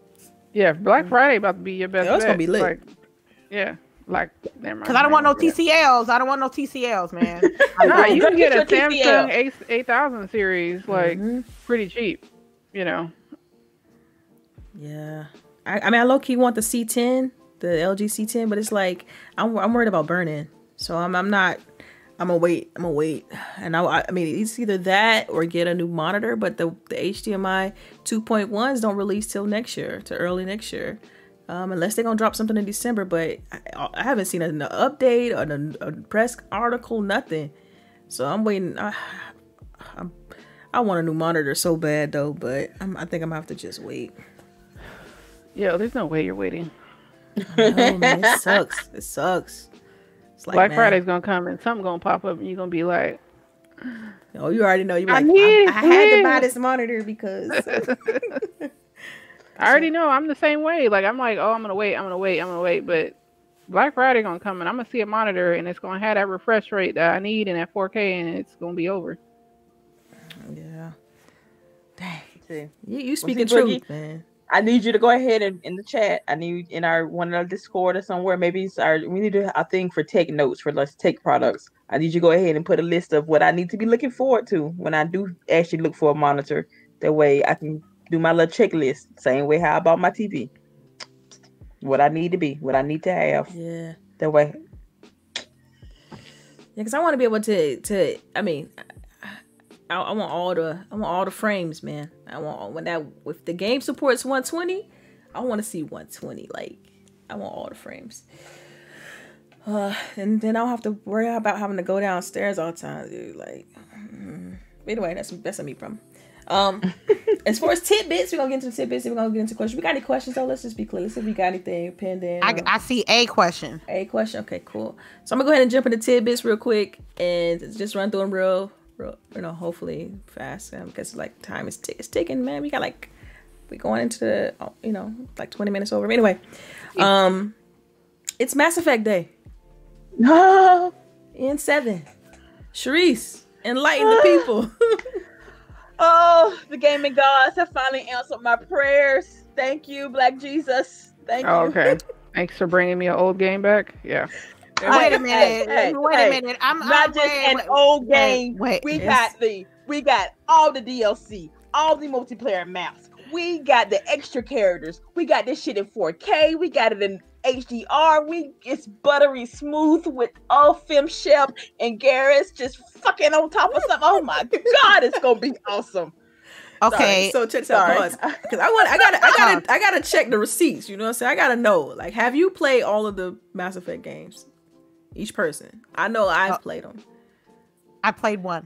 Yeah, Black Friday about to be your best. Yeah, it's gonna be lit. Like, yeah, like never mind. Cause I don't want no TCLs. I don't want no TCLs, man. Nah, you can get a Get your TCL. Samsung eight eight thousand series like Mhm. pretty cheap. You know, yeah, I, I mean I low key want the C10, the LG C10, but it's like I'm I'm worried about burning, so I'm I'm not. I'm gonna wait. I'm gonna wait, and I, I mean it's either that or get a new monitor. But the the HDMI 2.1s don't release till next year, to early next year, um, unless they're gonna drop something in December. But I, I haven't seen an update or an- a press article, nothing. So I'm waiting. I, I'm, I want a new monitor so bad though, but I'm, I think I'm gonna have to just wait. yeah. There's no way you're waiting. No, man, it sucks. It sucks. It's like Black man, Friday's gonna come and something gonna pop up and you're gonna be like, Oh, you already know. You're I like, I, need I, had to buy this monitor because I already know I'm the same way. Like I'm like, oh, I'm gonna wait, I'm gonna wait, I'm gonna wait, but Black Friday gonna come and I'm gonna see a monitor and it's gonna have that refresh rate that I need and that 4K and it's gonna be over. yeah. Dang, you, you speaking truth, man. I need you to go ahead and in the chat. I need in our one of our Discord or somewhere. Maybe it's our we need to a thing for take notes for let's take products. I need you to go ahead and put a list of what I need to be looking forward to when I do actually look for a monitor. That way I can do my little checklist. Same way how I bought my TV. What I need to be, what I need to have. Yeah, That way. yeah. Because I want to be able to to. I mean, I, I want all the I want all the frames, man. I want when that if the game supports 120, I want to see 120. Like I want all the frames. Uh, and then I don't have to worry about having to go downstairs all the time, dude. Like, mm. anyway, that's that's a me problem. Um, as far as tidbits, we're gonna get into the tidbits. And we're gonna get into questions. We got any questions though? Let's just be clear. Let's see if we got anything pinned in. I, I see a question. a question. Okay, cool. So I'm gonna go ahead and jump into tidbits real quick and just run through them real, real, you know, hopefully fast. Um, because like time is t- it's ticking, man. We got like we going into the, oh, you know, like 20 minutes over. Anyway, um, it's Mass Effect Day. No. in seven. Sharice, enlighten the people. Oh, the gaming gods have finally answered my prayers. Thank you, Black Jesus. Thank you. Oh, okay. Thanks for bringing me an old game back. Yeah. Wait a minute. hey, wait hey. a minute. I'm Not I'm- just wait, an wait, old game. Wait, We Yes. got the we got all the DLC, all the multiplayer maps. We got the extra characters. We got this shit in 4K. We got it in HDR. We it's buttery smooth with all Fem Shep and Garrus just fucking on top of something. Oh my god, it's gonna be awesome. Okay. So check this out. Sorry. Pause. Because I want, I gotta, I gotta, uh-uh. I gotta check the receipts. You know what I'm saying? I gotta know. Like, have you played all of the Mass Effect games? Each person. I know I've Uh, played them. I played one,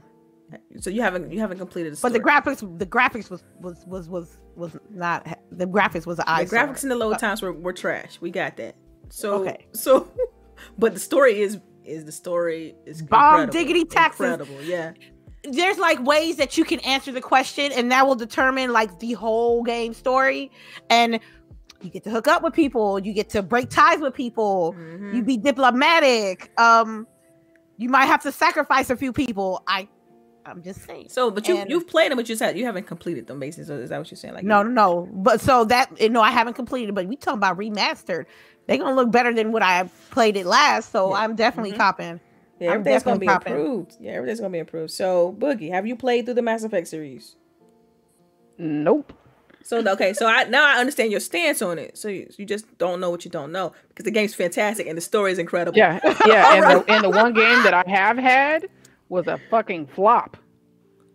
So you haven't, you haven't completed the but the graphics, the graphics was was was was was not. The graphics was The eye. graphics in the load times were, were trash. We got that. So Okay. So, but the story is is the story is Bomb diggity taxes. Incredible. Yeah. There's like ways that you can answer the question, and that will determine like the whole game story. And you get to hook up with people. You get to break ties with people. Mhm. You be diplomatic. Um, you might have to sacrifice a few people. I, I'm just saying. So, but you And- you've played them, but you just had, you haven't completed them. Basically, so is that what you're saying? Like No, no, no. But so that no, I haven't completed. It, but we talking about remastered. They're gonna look better than what I played it last. So Yeah. I'm definitely Mhm. copping. Yeah, I'm everything's gonna be definitely popping. improved. Yeah, everything's gonna be improved. So, Boogie, have you played through the Mass Effect series? Nope. So okay, so I now I understand your stance on it. So you, you just don't know what you don't know because the game's fantastic and the story is incredible. Yeah, yeah. and, the, and the one game that I have had was a fucking flop.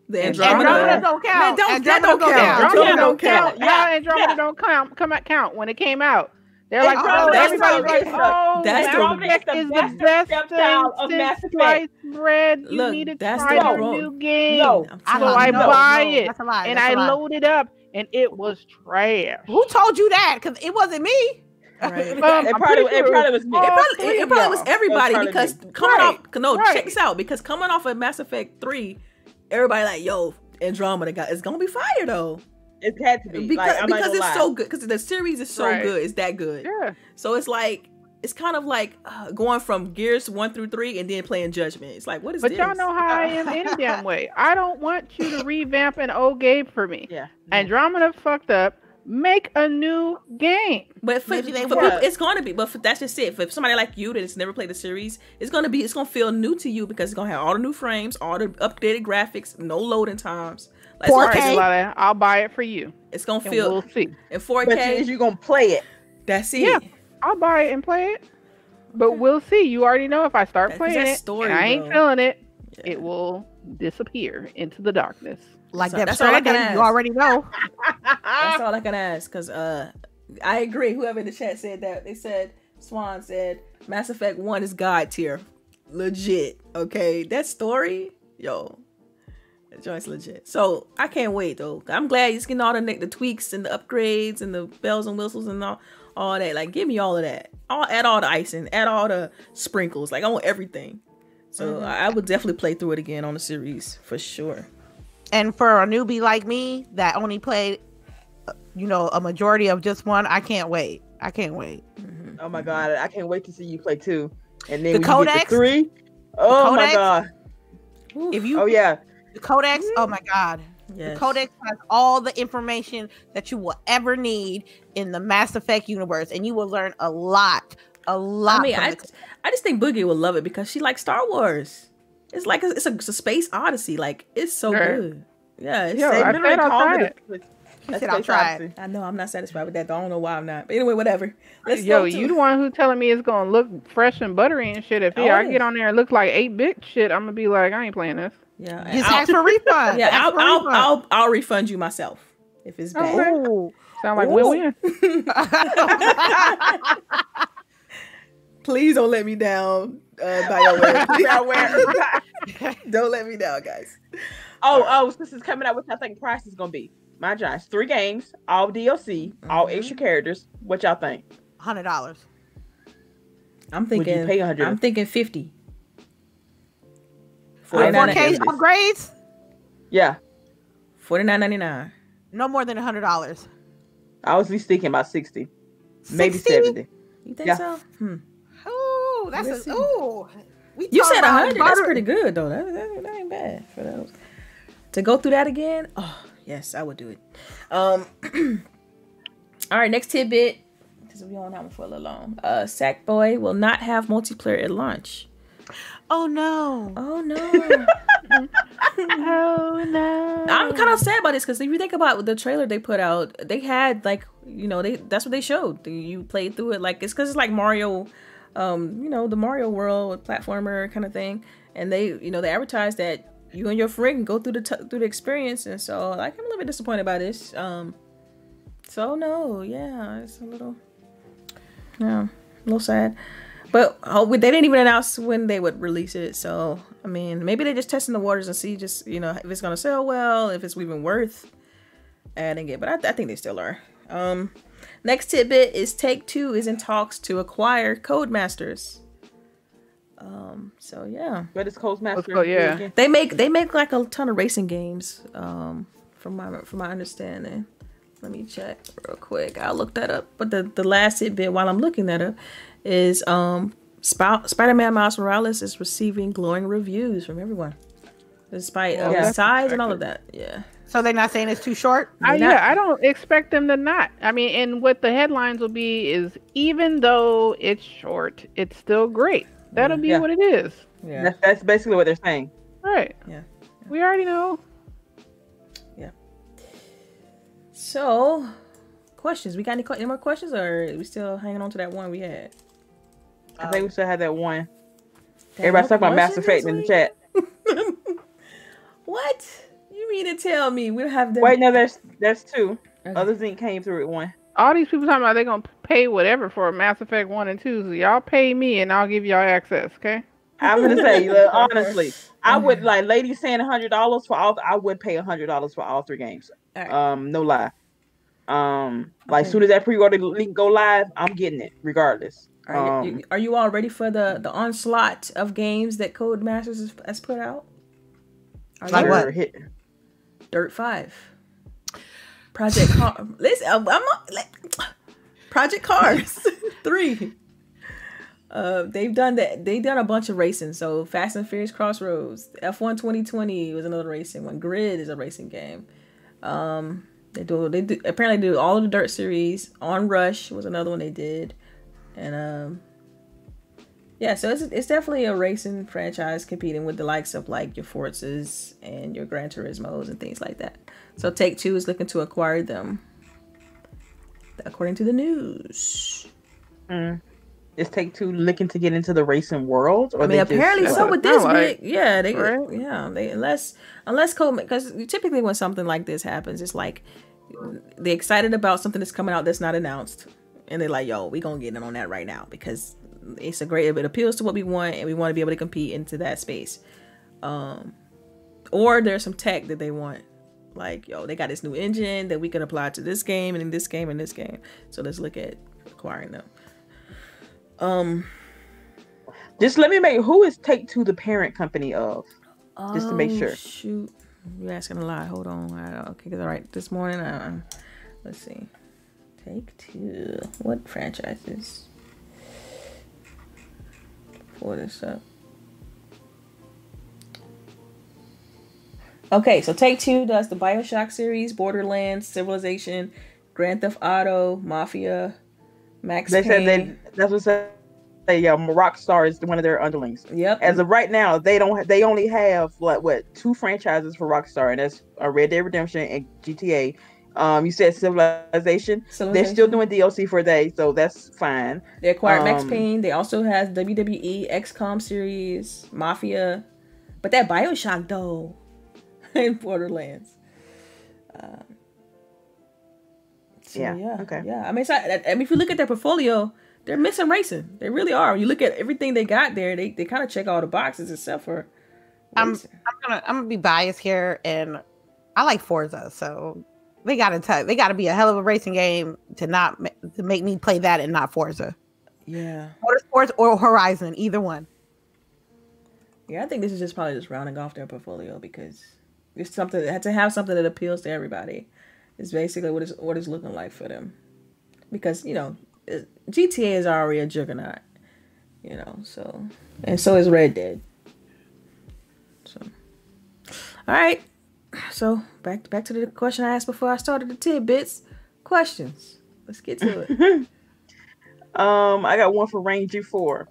the Andromeda. Andromeda. Andromeda don't count. Man, don't- that Andromeda don't count. Andromeda Andromeda don't don't count. count. Yeah, Yeah, Andromeda yeah. don't count. Come out count when it came out. They're like, Andromeda oh, is everybody's the- like, oh, that's the- Mass the is the best best thing stepchild of Mass since Effect. sliced bread. You Look, need to try the new game. No. I'm I So I you. no, buy no, it, That's a lie. and that's I a lie. loaded up, and it was trash. Who told you that? Because it wasn't me. Right. Um, It probably, pretty it probably was me. It probably, three it probably was everybody That's because probably coming Right, off no right. check this out because coming off of Mass Effect three, everybody like yo Andromeda got it's gonna be fire though It had to be. because like, because it's lie. so good because the series is so Right. good it's that good Yeah. so it's like it's kind of like uh, going from Gears one through three and then playing Judgment it's like what is But this y'all know how I am any damn way. I don't want you to revamp an old game for me. Yeah. Andromeda fucked up. Make a new game. But for, for people, it's going to be. But for, that's just it. For somebody like you that's never played the series, it's going to be. It's going to feel new to you because it's going to have all the new frames, all the updated graphics, no loading times. Like, it's, All gonna- right, Okay. Delala, I'll buy it for you. it's going to And feel we'll see. in you, 4K. is you gonna play it? that's it. Yeah. I'll buy it and play it. But we'll see. You already know if I start That- playing that it, story, and I ain't though. feeling it, Yeah. it will disappear into the darkness. Like So that that's all I can Stranding, you already know. That's all I can ask. Because uh, I agree. Whoever in the chat said that, they said Swan said Mass Effect One is God tier, legit. Okay, that story, yo, that joint's legit. So I can't wait though. I'm glad you're getting all the the tweaks and the upgrades and the bells and whistles and all all that. Like, give me all of that. I'll add all the icing, add all the sprinkles. Like, I want everything. So I, I would definitely play through it again on the series for sure. And for a newbie like me that only played, uh, you know, a majority of just one, I can't wait. I can't wait. Oh my god, I can't wait to see you play two. And then The when you get codex? to three. Oh my codex? god. If you Oh yeah. the codex, oh my god. Yes. The codex has all the information that you will ever need in the Mass Effect universe, and you will learn a lot, a lot. I mean, from I, the- I just think Boogie will love it because she likes Star Wars. It's like a, it's, a, it's a space odyssey. Like it's so Right. good. Yeah, it's, Yo, They I literally said I'll called try it. a- She a said, "I'll Space try it." Odyssey. I know I'm not satisfied with that. Though. I don't know why I'm not. But anyway, whatever. Let's Yo, go to- you the one who telling me it's gonna look fresh and buttery and shit. If Oh, yeah, I get on there and look like eight bit shit, I'm gonna be like, I ain't playing this. Yeah, Just I'll, ask for a refund. yeah. I'll, for a I'll, refund. I'll I'll refund you myself if it's bad. Okay. Ooh. Sound like Ooh. win win. Please don't let me down, uh, BioWare. BioWare. don't let me down, guys. oh, oh, so this is coming out. What I think price is gonna be? My Josh, three games, all DLC, all Mhm. extra characters. What y'all think? Hundred dollars. I'm Would you thinking. pay 100? I'm thinking fifty. Four $49.99. K upgrades, Yeah, Forty nine ninety nine. no more than hundred dollars. I was at least thinking about sixty, maybe seventy. You think Yeah. so? Hmm. Ooh, that's Let's see. a ooh. We You said about hundred. That's pretty good though. That, that, that ain't bad for those. To go through that again. Oh yes, I would do it. Um. all right, next tidbit. Because we on that one for a little long. Uh, Sackboy will not have multiplayer at launch. Oh no. Oh no. Oh no! I'm kind of sad about this because if you think about the trailer they put out, they had like you know they that's what they showed. You played through it like it's because it's like Mario, um, you know the Mario world platformer kind of thing, and they you know they advertised that you and your friend can go through the t- through the experience, and so like I'm a little bit disappointed by this. Um, so no, yeah, it's a little, yeah, a little sad. But oh, they didn't even announce when they would release it. So I mean, maybe they're just testing the waters and see just you know if it's gonna sell well, if it's even worth adding it. But I, I think they still are. Um, next tidbit is Take Two is in talks to acquire Codemasters. Um, so yeah, But it's Codemaster. Let's go, yeah. they make they make like a ton of racing games. Um, from my from my understanding. Let me check real quick. I'll look that up. But the the last tidbit while I'm looking that up is um Sp- Spider-Man Miles Morales is receiving glowing reviews from everyone. Despite of Yeah. the size and all of that. Yeah. So they're not saying it's too short. I, not- yeah, I don't expect them to not. I mean, and what the headlines will be is even though it's short, it's still great. That'll be Yeah. what it is. Yeah. That's, that's basically what they're saying. Right. Yeah. We already know. Yeah. So, questions. We got any, any more questions, or are we still hanging on to that one we had? I think we still have that one. Damn, Everybody's talking about Mass Effect in the chat. what? You mean to tell me we don't have them? Wait, no, there's there's two. Okay. Other Zinc came through with one. All these people talking about they're gonna pay whatever for Mass Effect one and two. So y'all pay me and I'll give y'all access. Okay. I'm gonna say, look, honestly, I would like ladies saying a hundred dollars for all. I would pay a hundred dollars for all three games. All right. Um, no lie. Um, like Okay. soon as that pre-order link go live, I'm getting it regardless. Are, you, Um, you- are you all ready for the the onslaught of games that Codemasters has, has put out? Are Like what? hit- Dirt Five, Project Car. Listen, I'm, I'm like, Project Cars Three. Uh, they've done that. They've done a bunch of racing. So Fast and Furious Crossroads, F1 2020 was another racing one. Grid is a racing game. Um, they do. They do apparently do all of the Dirt series. Onrush was another one they did, and um, yeah. So it's it's definitely a racing franchise competing with the likes of like your Forzas and your Gran Turismos and things like that. So Take Two is looking to acquire them, according to the news. is Take Two looking to get into the racing world? Or I mean, they just- apparently That's so with this like, yeah, they, right? yeah, they unless unless because typically when something like this happens, it's like they're excited about something that's coming out that's not announced, and they're like, "Yo, we gonna get in on that right now because it's a great, it appeals to what we want, and we want to be able to compete into that space." Um, or there's some tech that they want, like, yo, they got this new engine that we can apply to this game and in this game and this game, so let's look at acquiring them. Um. Just let me make who is Take Two the parent company of? Just to make Oh, sure. Shoot, you're asking a lot. Hold on. I, okay, all right, this morning, uh, let's see. Take two. What franchises? Pull this up. Okay, so Take Two does the Bioshock series, Borderlands, Civilization, Grand Theft Auto, Mafia, Max They Payne. said they that's what say say um, Rockstar is one of their underlings. Yep. As of right now, they don't they only have like what two franchises for Rockstar, and that's uh, Red Dead Redemption and GTA. Um, you said Civilization. They're still doing DLC for a day, so that's fine. They acquired Max Um, Payne. They also has WWE XCOM series, Mafia, but that Bioshock though, in Borderlands. Um, so, Yeah, yeah. okay. Yeah. I mean, so, I, I mean, if you look at their portfolio, they're missing racing. They really are. When you look at everything they got there, they, they kind of check all the boxes except for. I'm. I'm gonna I'm gonna be biased here, and I like Forza, so they gotta t- they gotta be a hell of a racing game to not ma- to make me play that and not Forza, yeah. Motorsports or Horizon, either one. Yeah, I think this is just probably just rounding off their portfolio because it's something had to have something that appeals to everybody. Is basically what is what it's looking like for them, because you know GTA is already a juggernaut, You know, so and so is Red Dead. So, all right. So back back to the question I asked before I started the tidbits. Questions. Let's get to it. Um, I got one for Range G4.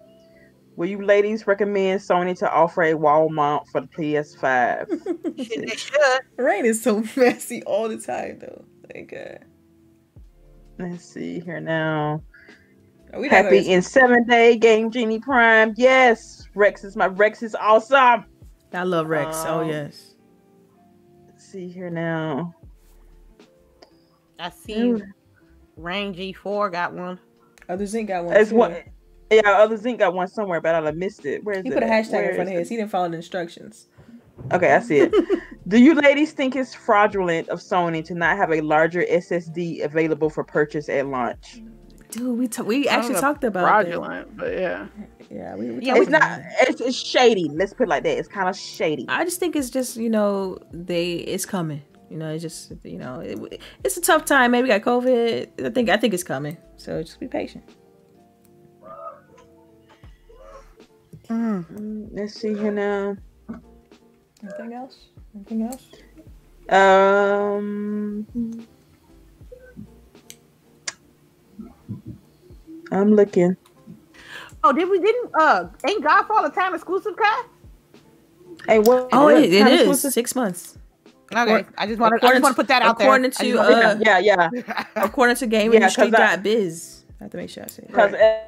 Will you ladies recommend Sony to offer a wall mount for the PS5? Shit, should. Rain is so messy all the time though. Like uh Let's see here now. are we Happy in seven day game Genie Prime. Yes, Rex is my Rex is awesome. I love Rex. oh Um, yes. Let's see here now. I see Rain G4 got one. Other Zinc got one. It's too. one. Yeah, other Zinc got one somewhere, but I missed it. Where is He it? He put a hashtag Where in front of his. He didn't follow the instructions. Okay, I see it. Do you ladies think it's fraudulent of Sony to not have a larger SSD available for purchase at launch? Dude, we ta- we actually talked about fraudulent, but yeah. Yeah, we, we Yeah, talked It's not. It's, it's shady. Let's put it like that. It's kind of shady. I just think it's just you know they it's coming. You know, it's just you know it, it's a tough time. Maybe we got COVID. I think I think it's coming. So just be patient. Mm, Let's see here now. Anything else? Anything else? Um, I'm looking. Oh, did we didn't uh ain't Godfall a time exclusive cut? Hey, what? Oh, what it, it time is was six months. Okay, I just want to I according just want to put that out there. according to, uh, Yeah, yeah. According to Yeah, 'cause I- GameIndustry.biz. I have to make sure I say it. Because uh,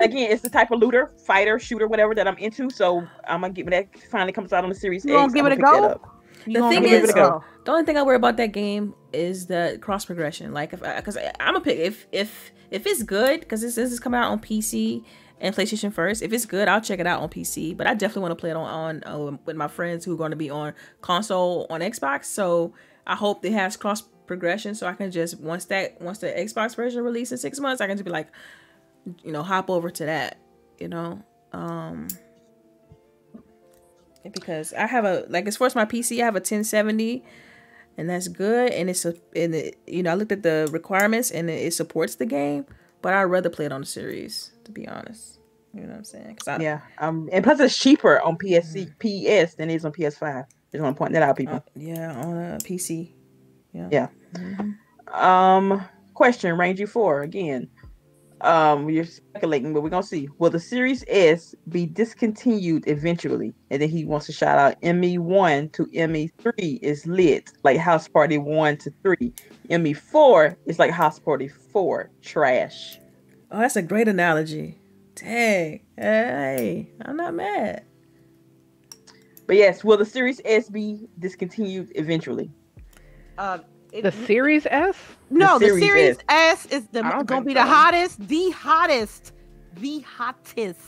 again, it's the type of looter, fighter, shooter, whatever that I'm into. So I'm gonna get when that finally comes out on the series. You gonna X, give I'm it a gonna go? up. The thing give it is- a go? The only thing I worry about that game is the cross progression. Like, if because I'm a pick if if if it's good because this, this is coming out on PC and PlayStation first. If it's good, I'll check it out on PC. But I definitely want to play it on on uh, with my friends who are going to be on console on Xbox. So I hope it has cross progression, so I can just once that once the Xbox version releases in six months, I can just be like, you know, hop over to that. You know. Um because I have a like as far as my PC, I have a 1070 and that's good and it's a and it, you know I looked at the requirements and it, it supports the game, but I'd rather play it on the series to be honest. You know what I'm saying? I, Yeah. Um. And plus, it's cheaper on PSC PS than it is on PS5. Just want to point that out, people. uh, yeah, on a PC. Yeah. Yeah. Mhm. Um, question, Rangy Four again. Um, you're speculating, but we're gonna see. Will the Series S be discontinued eventually? And then he wants to shout out ME one to ME three is lit, like House Party one to three. ME four is like House Party four, trash. Oh, that's a great analogy. Dang. Hey, I'm not mad. But yes, will the Series S be discontinued eventually? Uh, it- The Series S? no, the Series Series S is the gonna think be the hottest, the hottest, the hottest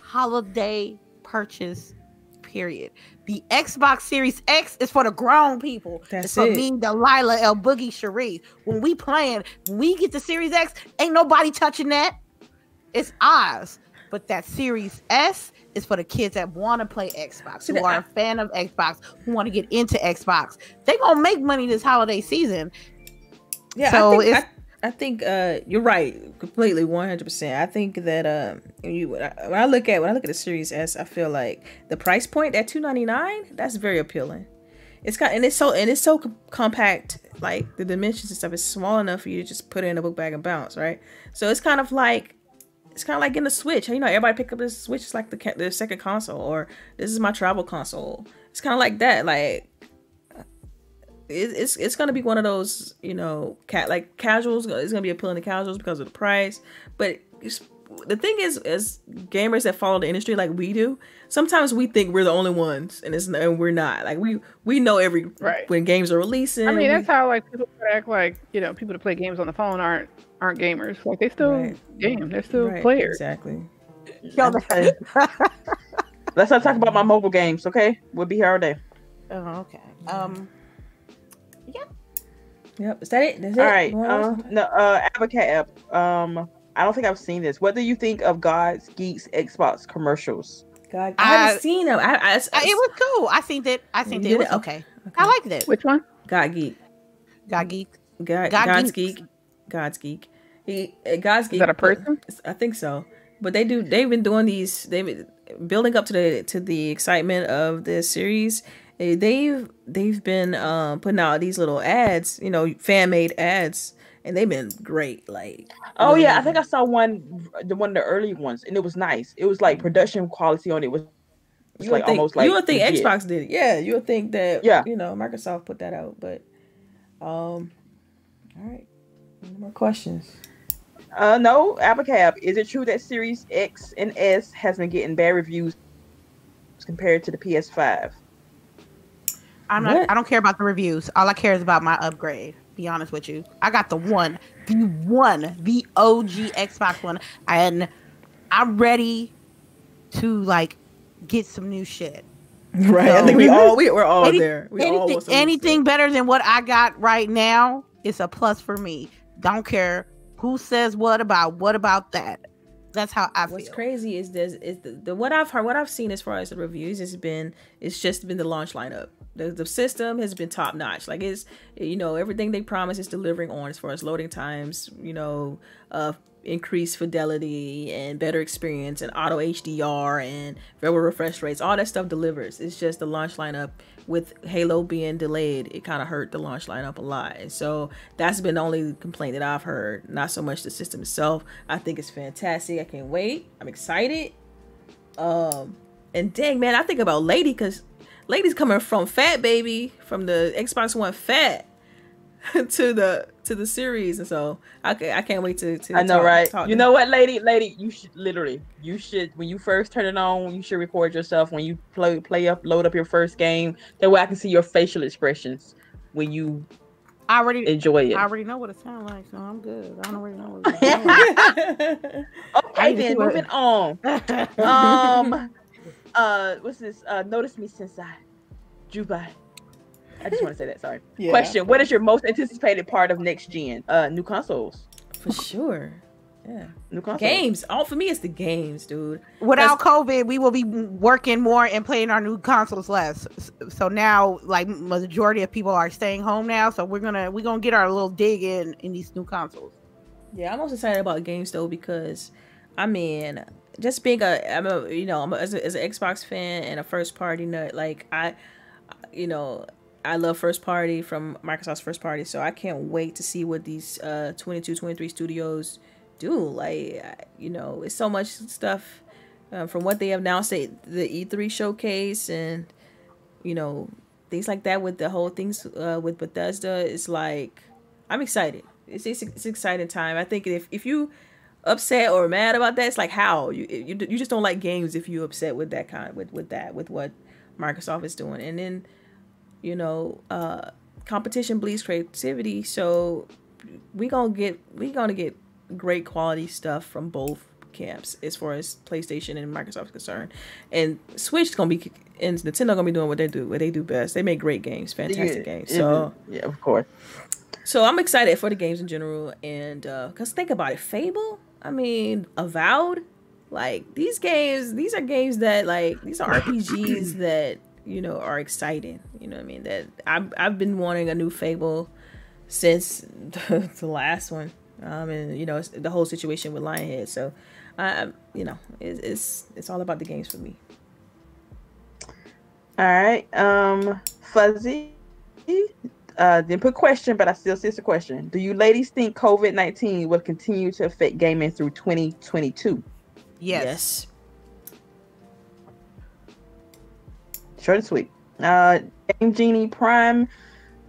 holiday purchase. Period. The Xbox Series X is for the grown people. That's it's for it. me, Delilah, El Boogie, Cherie. When we playing, when we get the Series X, ain't nobody touching that. It's ours. But that Series S is for the kids that want to play Xbox, who are a fan of Xbox, who want to get into Xbox. They're gonna make money this holiday season. Yeah, So I think it's- I, I think uh you're right, completely, one hundred percent. I think that um you when I, when I look at when I look at the Series S, I feel like the price point at two ninety nine that's very appealing. It's got and it's so and it's so com- compact, like the dimensions and stuff is small enough for you to just put it in a book bag and bounce, right? So it's kind of like it's kind of like getting a Switch. You know, everybody pick up this Switch. It's like the the second console, or this is my travel console. It's kind of like that, like it, it's it's gonna be one of those you know cat like casuals it's gonna be appealing to casuals because of the price but it's, the thing is as gamers that follow the industry like we do sometimes we think we're the only ones and it's and we're not like we we know every Right. when games are releasing I mean, that's how like people act like you know people that play games on the phone aren't aren't gamers. Like they still Right. game. They're still right, players. exactly Yo, Okay. Let's not talk about my mobile games, okay? We'll be here all day. oh, okay. Um, yep Yep. is that it that's it All right. What Uh, no, uh, Avacat app. Um, I don't think I've seen this. What do you think of God's Geeks Xbox commercials? God, I haven't I- seen them I, I, I, it was cool. I think that. I think that it was okay. Okay. I liked it. Which one? God Geek Got geek. God, God God's Geeks. Geek God's Geek he uh, God's Geek Is that a person? I think so. But they do. They've been doing these. They've been building up to the to the excitement of the series. eh, They've they've been um, putting out these little ads, you know, fan made ads, and they've been great. Like, Oh yeah, I think I saw one, the one of the early ones, and it was nice. It was like production quality on it was, was you like would think, almost like you would think legit. Xbox did it. Yeah, you would think that. Yeah. you know, Microsoft put that out, but um, all right. No more questions. Uh, no, Abacab. Is it true that Series X and S has been getting bad reviews compared to the PS5? I'm What? not. I don't care about the reviews. All I care is about my upgrade. Be honest with you. I got the one, the one, the OG Xbox One, and I'm ready to like get some new shit. Right. I think we all we, we're all Any- there. We anything, new anything better than what I got right now is a plus for me. Don't care who says what about what about that. That's how I What's feel. crazy is this is the, the what I've heard, what I've seen as far as the reviews has been it's just been the launch lineup. The, the system has been top notch. Like it's you know everything they promise is delivering on as far as loading times, you know, uh, increased fidelity and better experience and auto HDR and variable refresh rates. All that stuff delivers. It's just the launch lineup with Halo being delayed, it kind of hurt the launch lineup a lot. So that's been the only complaint that I've heard. Not so much the system itself. I think it's fantastic. I can't wait. I'm excited. Um, and dang man, I think about Lady because Lady's coming from Fat Baby from the Xbox One Fat to the to the series, and so I, ca- I can't wait to. to I know, talk- right? talk You know what, lady? Lady, you should literally, you should when you first turn it on, you should record yourself when you play play up, load up your first game. That way, I can see your facial expressions when you I already enjoy it. I already know what it sounds like, so I'm good. I don't already know what it sounds like. Okay, then see what- moving on. Um, uh, what's this? Uh, notice me since I drew by. I just want to say that. Sorry. Yeah. Question: What is your most anticipated part of next gen? Uh, new consoles. for sure. Yeah, New consoles. games. All for me, it's the games, dude. Without COVID, we will be working more and playing our new consoles less. So now, like majority of people are staying home now, so we're gonna we're gonna get our little dig in in these new consoles. Yeah, I'm most excited about games though because, I mean, just being a, I'm a, you know, I'm a, as, a, as an Xbox fan and a first party nut. Like I, you know, I love first party from Microsoft's first party, so I can't wait to see what these uh 22, 23 studios do. Like, you know, it's so much stuff um, from what they have now, at the E3 showcase and, you know, things like that with the whole things uh, with Bethesda. It's like I'm excited. It's, it's it's exciting time. I think if if you upset or mad about that, it's like how you you you just don't like games if you upset with that kind with with that with what Microsoft is doing, and then you know uh competition bleeds creativity. So we gonna get we gonna get great quality stuff from both camps as far as PlayStation and Microsoft is concerned, and Switch gonna be and Nintendo gonna be doing what they do what they do best. They make great games, fantastic games. So. yeah, of course. So I'm excited for the games in general, and uh, cause think about it, Fable. I mean, Avowed. Like these games, these are games that like these are RPGs that you know are exciting. You know what I mean? That I've I've been wanting a new Fable since the, the last one. Um, and you know it's the whole situation with Lionhead. So, I you know it's it's it's all about the games for me. All right. Um, Fuzzy. Uh, didn't put question, but I still see it's a question. Do you ladies think COVID nineteen will continue to affect gaming through twenty twenty two? Yes. Short and sweet. Uh, Game Genie Prime.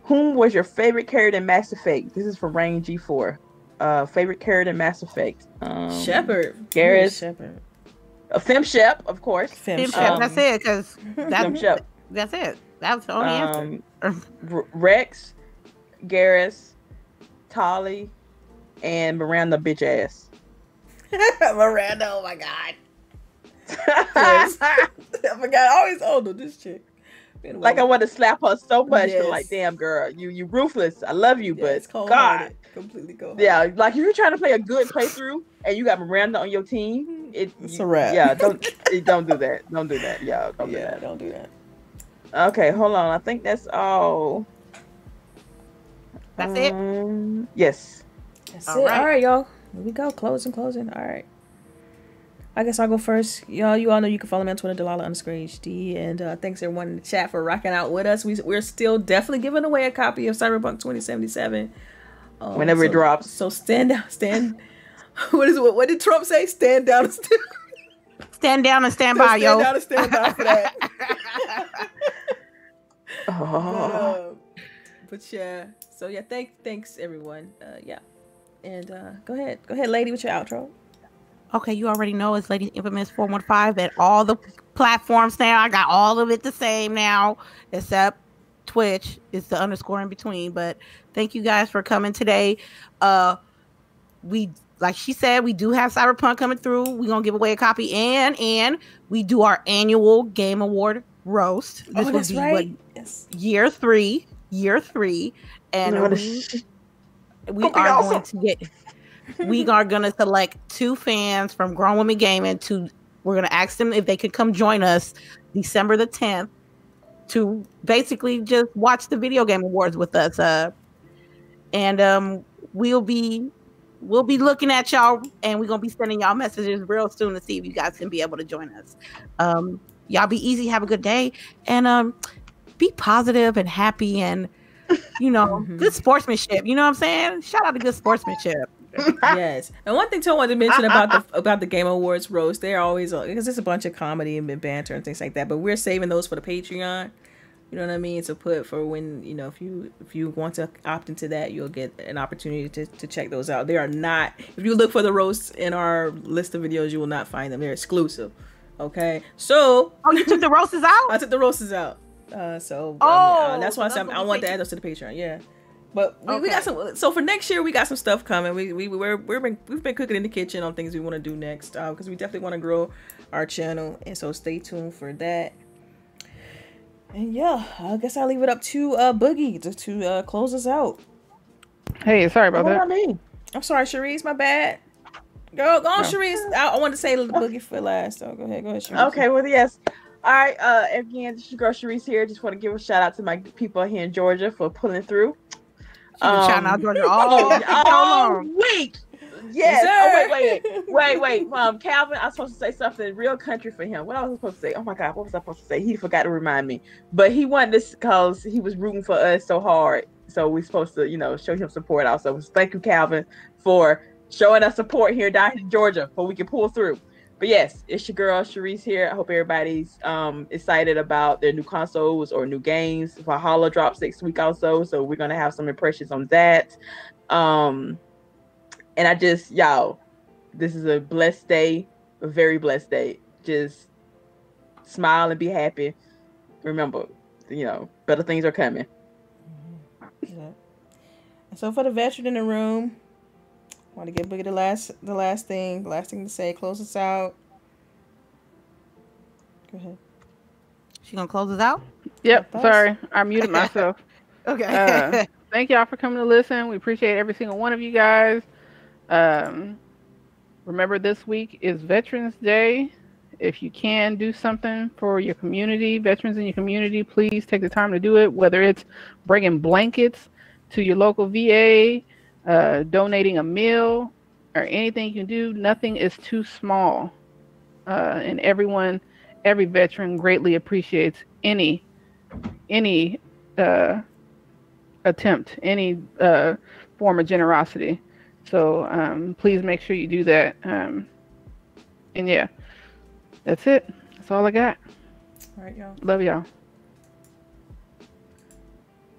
Whom was your favorite character in Mass Effect? This is from Rain G four. Uh, favorite character in Mass Effect. Um, Shepard, Garrus. Shepard, Uh, Fem Shep, of course. Fem Fem Shep. Shep, Um, that's it, because Fem that's Shep. that's it. That was the only answer. Um, R- Wrex, Garrus, Tali, and Miranda bitch ass. Miranda, oh my god. Yes. I forgot. I always oh no, this chick. Been like I want to slap her so much. Yes. Like, damn girl, you you ruthless. I love you, Yeah, it's but cold God, hearted. completely cold. yeah, like if you're trying to play a good playthrough and you got Miranda on your team, it It's you- a wrap. Yeah, don't don't do that. Don't do that. Yeah, don't do yeah, don't do that. that. Okay, hold on. I think that's all. That's it. Um, Yes. That's All it. right. All right, y'all. Here we go. Closing, closing. All right. I guess I'll go first. Y'all, you all know you can follow me on Twitter, Delilah underscore HD. And uh, thanks everyone in the chat for rocking out with us. We, we're still definitely giving away a copy of Cyberpunk 2077. Um, Whenever so, it drops. So stand down, stand. what is what? What did Trump say? Stand down and stand. Stand down and stand by, stand yo. down and stand by for that. Oh. but, uh, but yeah. So yeah, thank thanks everyone. Uh, yeah. And uh, go ahead, go ahead, lady, with your outro. Okay, you already know it's Lady Infamous 415 at all the platforms now. I got all of it the same now, except Twitch. It's the underscore in between. But thank you guys for coming today. Uh we like she said, we do have Cyberpunk coming through. We're gonna give away a copy and and we do our annual game award roast. This oh, will that's be right. what yes. year three. Year three. And we, we are awesome. going to get we are going to select two fans from grown women gaming to we're going to ask them if they could come join us december the 10th to basically just watch the video game awards with us uh and um we'll be we'll be looking at y'all and we're going to be sending y'all messages real soon to see if you guys can be able to join us. Um y'all be easy have a good day and um be positive and happy and you know Mhm. good sportsmanship you know what i'm saying? Shout out to good sportsmanship yes. And one thing too I wanted to mention about the about the Game Awards roast, they're always because it's a bunch of comedy and banter and things like that. But we're saving those for the Patreon. You know what I mean? To put for when you know if you if you want to opt into that, you'll get an opportunity to, to check those out. They are not. If you look for the roasts in our list of videos, you will not find them. They're exclusive. Okay, so oh you took the roasts out I took the roasts out. Uh, so um, Oh, uh, that's why I said I want to add those to the Patreon. Yeah, but we, we got some. So for next year, we got some stuff coming. We we we're, we're been, we've been cooking in the kitchen on things we want to do next because we definitely want to grow our channel, and so stay tuned for that. And yeah, I guess I'll leave it up to uh Boogie to, to uh, close us out. Hey, sorry about What I that. mean? I'm sorry, Sharice, my bad. Go go on, No. Sharice. I, I wanted to say the Boogie for last. So go ahead, go ahead, Sharice. Okay, well, yes. All right, uh, again, this is your girl Sharice here. Just want to give a shout out to my people here in Georgia for pulling through. She been shouting out Um, Georgia all, Oh, all all along. week. Yes. Yes, oh, sir. wait, wait, wait, wait. Um, Calvin, I was supposed to say something real country for him. What I was supposed to say? Oh my God, what was I supposed to say? He forgot to remind me. But he wanted this because he was rooting for us so hard. So we're supposed to, you know, show him support also. Thank you, Calvin, for showing us support here down in Georgia, so we can pull through. But yes, it's your girl Sharice here. I hope everybody's um excited about their new consoles or new games. Valhalla drops next week also, so we're gonna have some impressions on that. Um, and I just y'all, this is a blessed day, a very blessed day. Just smile and be happy. Remember, you know, better things are coming. Yeah. So for the veteran in the room, want to give Boogie the last the last thing, the last thing to say, close us out. Go ahead. She gonna close us out? Yep, Thoughts? sorry. I muted myself. Okay. Uh, thank y'all for coming to listen. We appreciate every single one of you guys. Um, remember, this week is Veterans Day. If you can do something for your community, veterans in your community, please take the time to do it. Whether it's bringing blankets to your local VA, uh, donating a meal, or anything you can do, nothing is too small. Uh, and everyone, every veteran greatly appreciates any, any uh, attempt, any uh, form of generosity. So um, please make sure you do that. Um, and yeah, that's it. That's all I got. All right, y'all. Love y'all.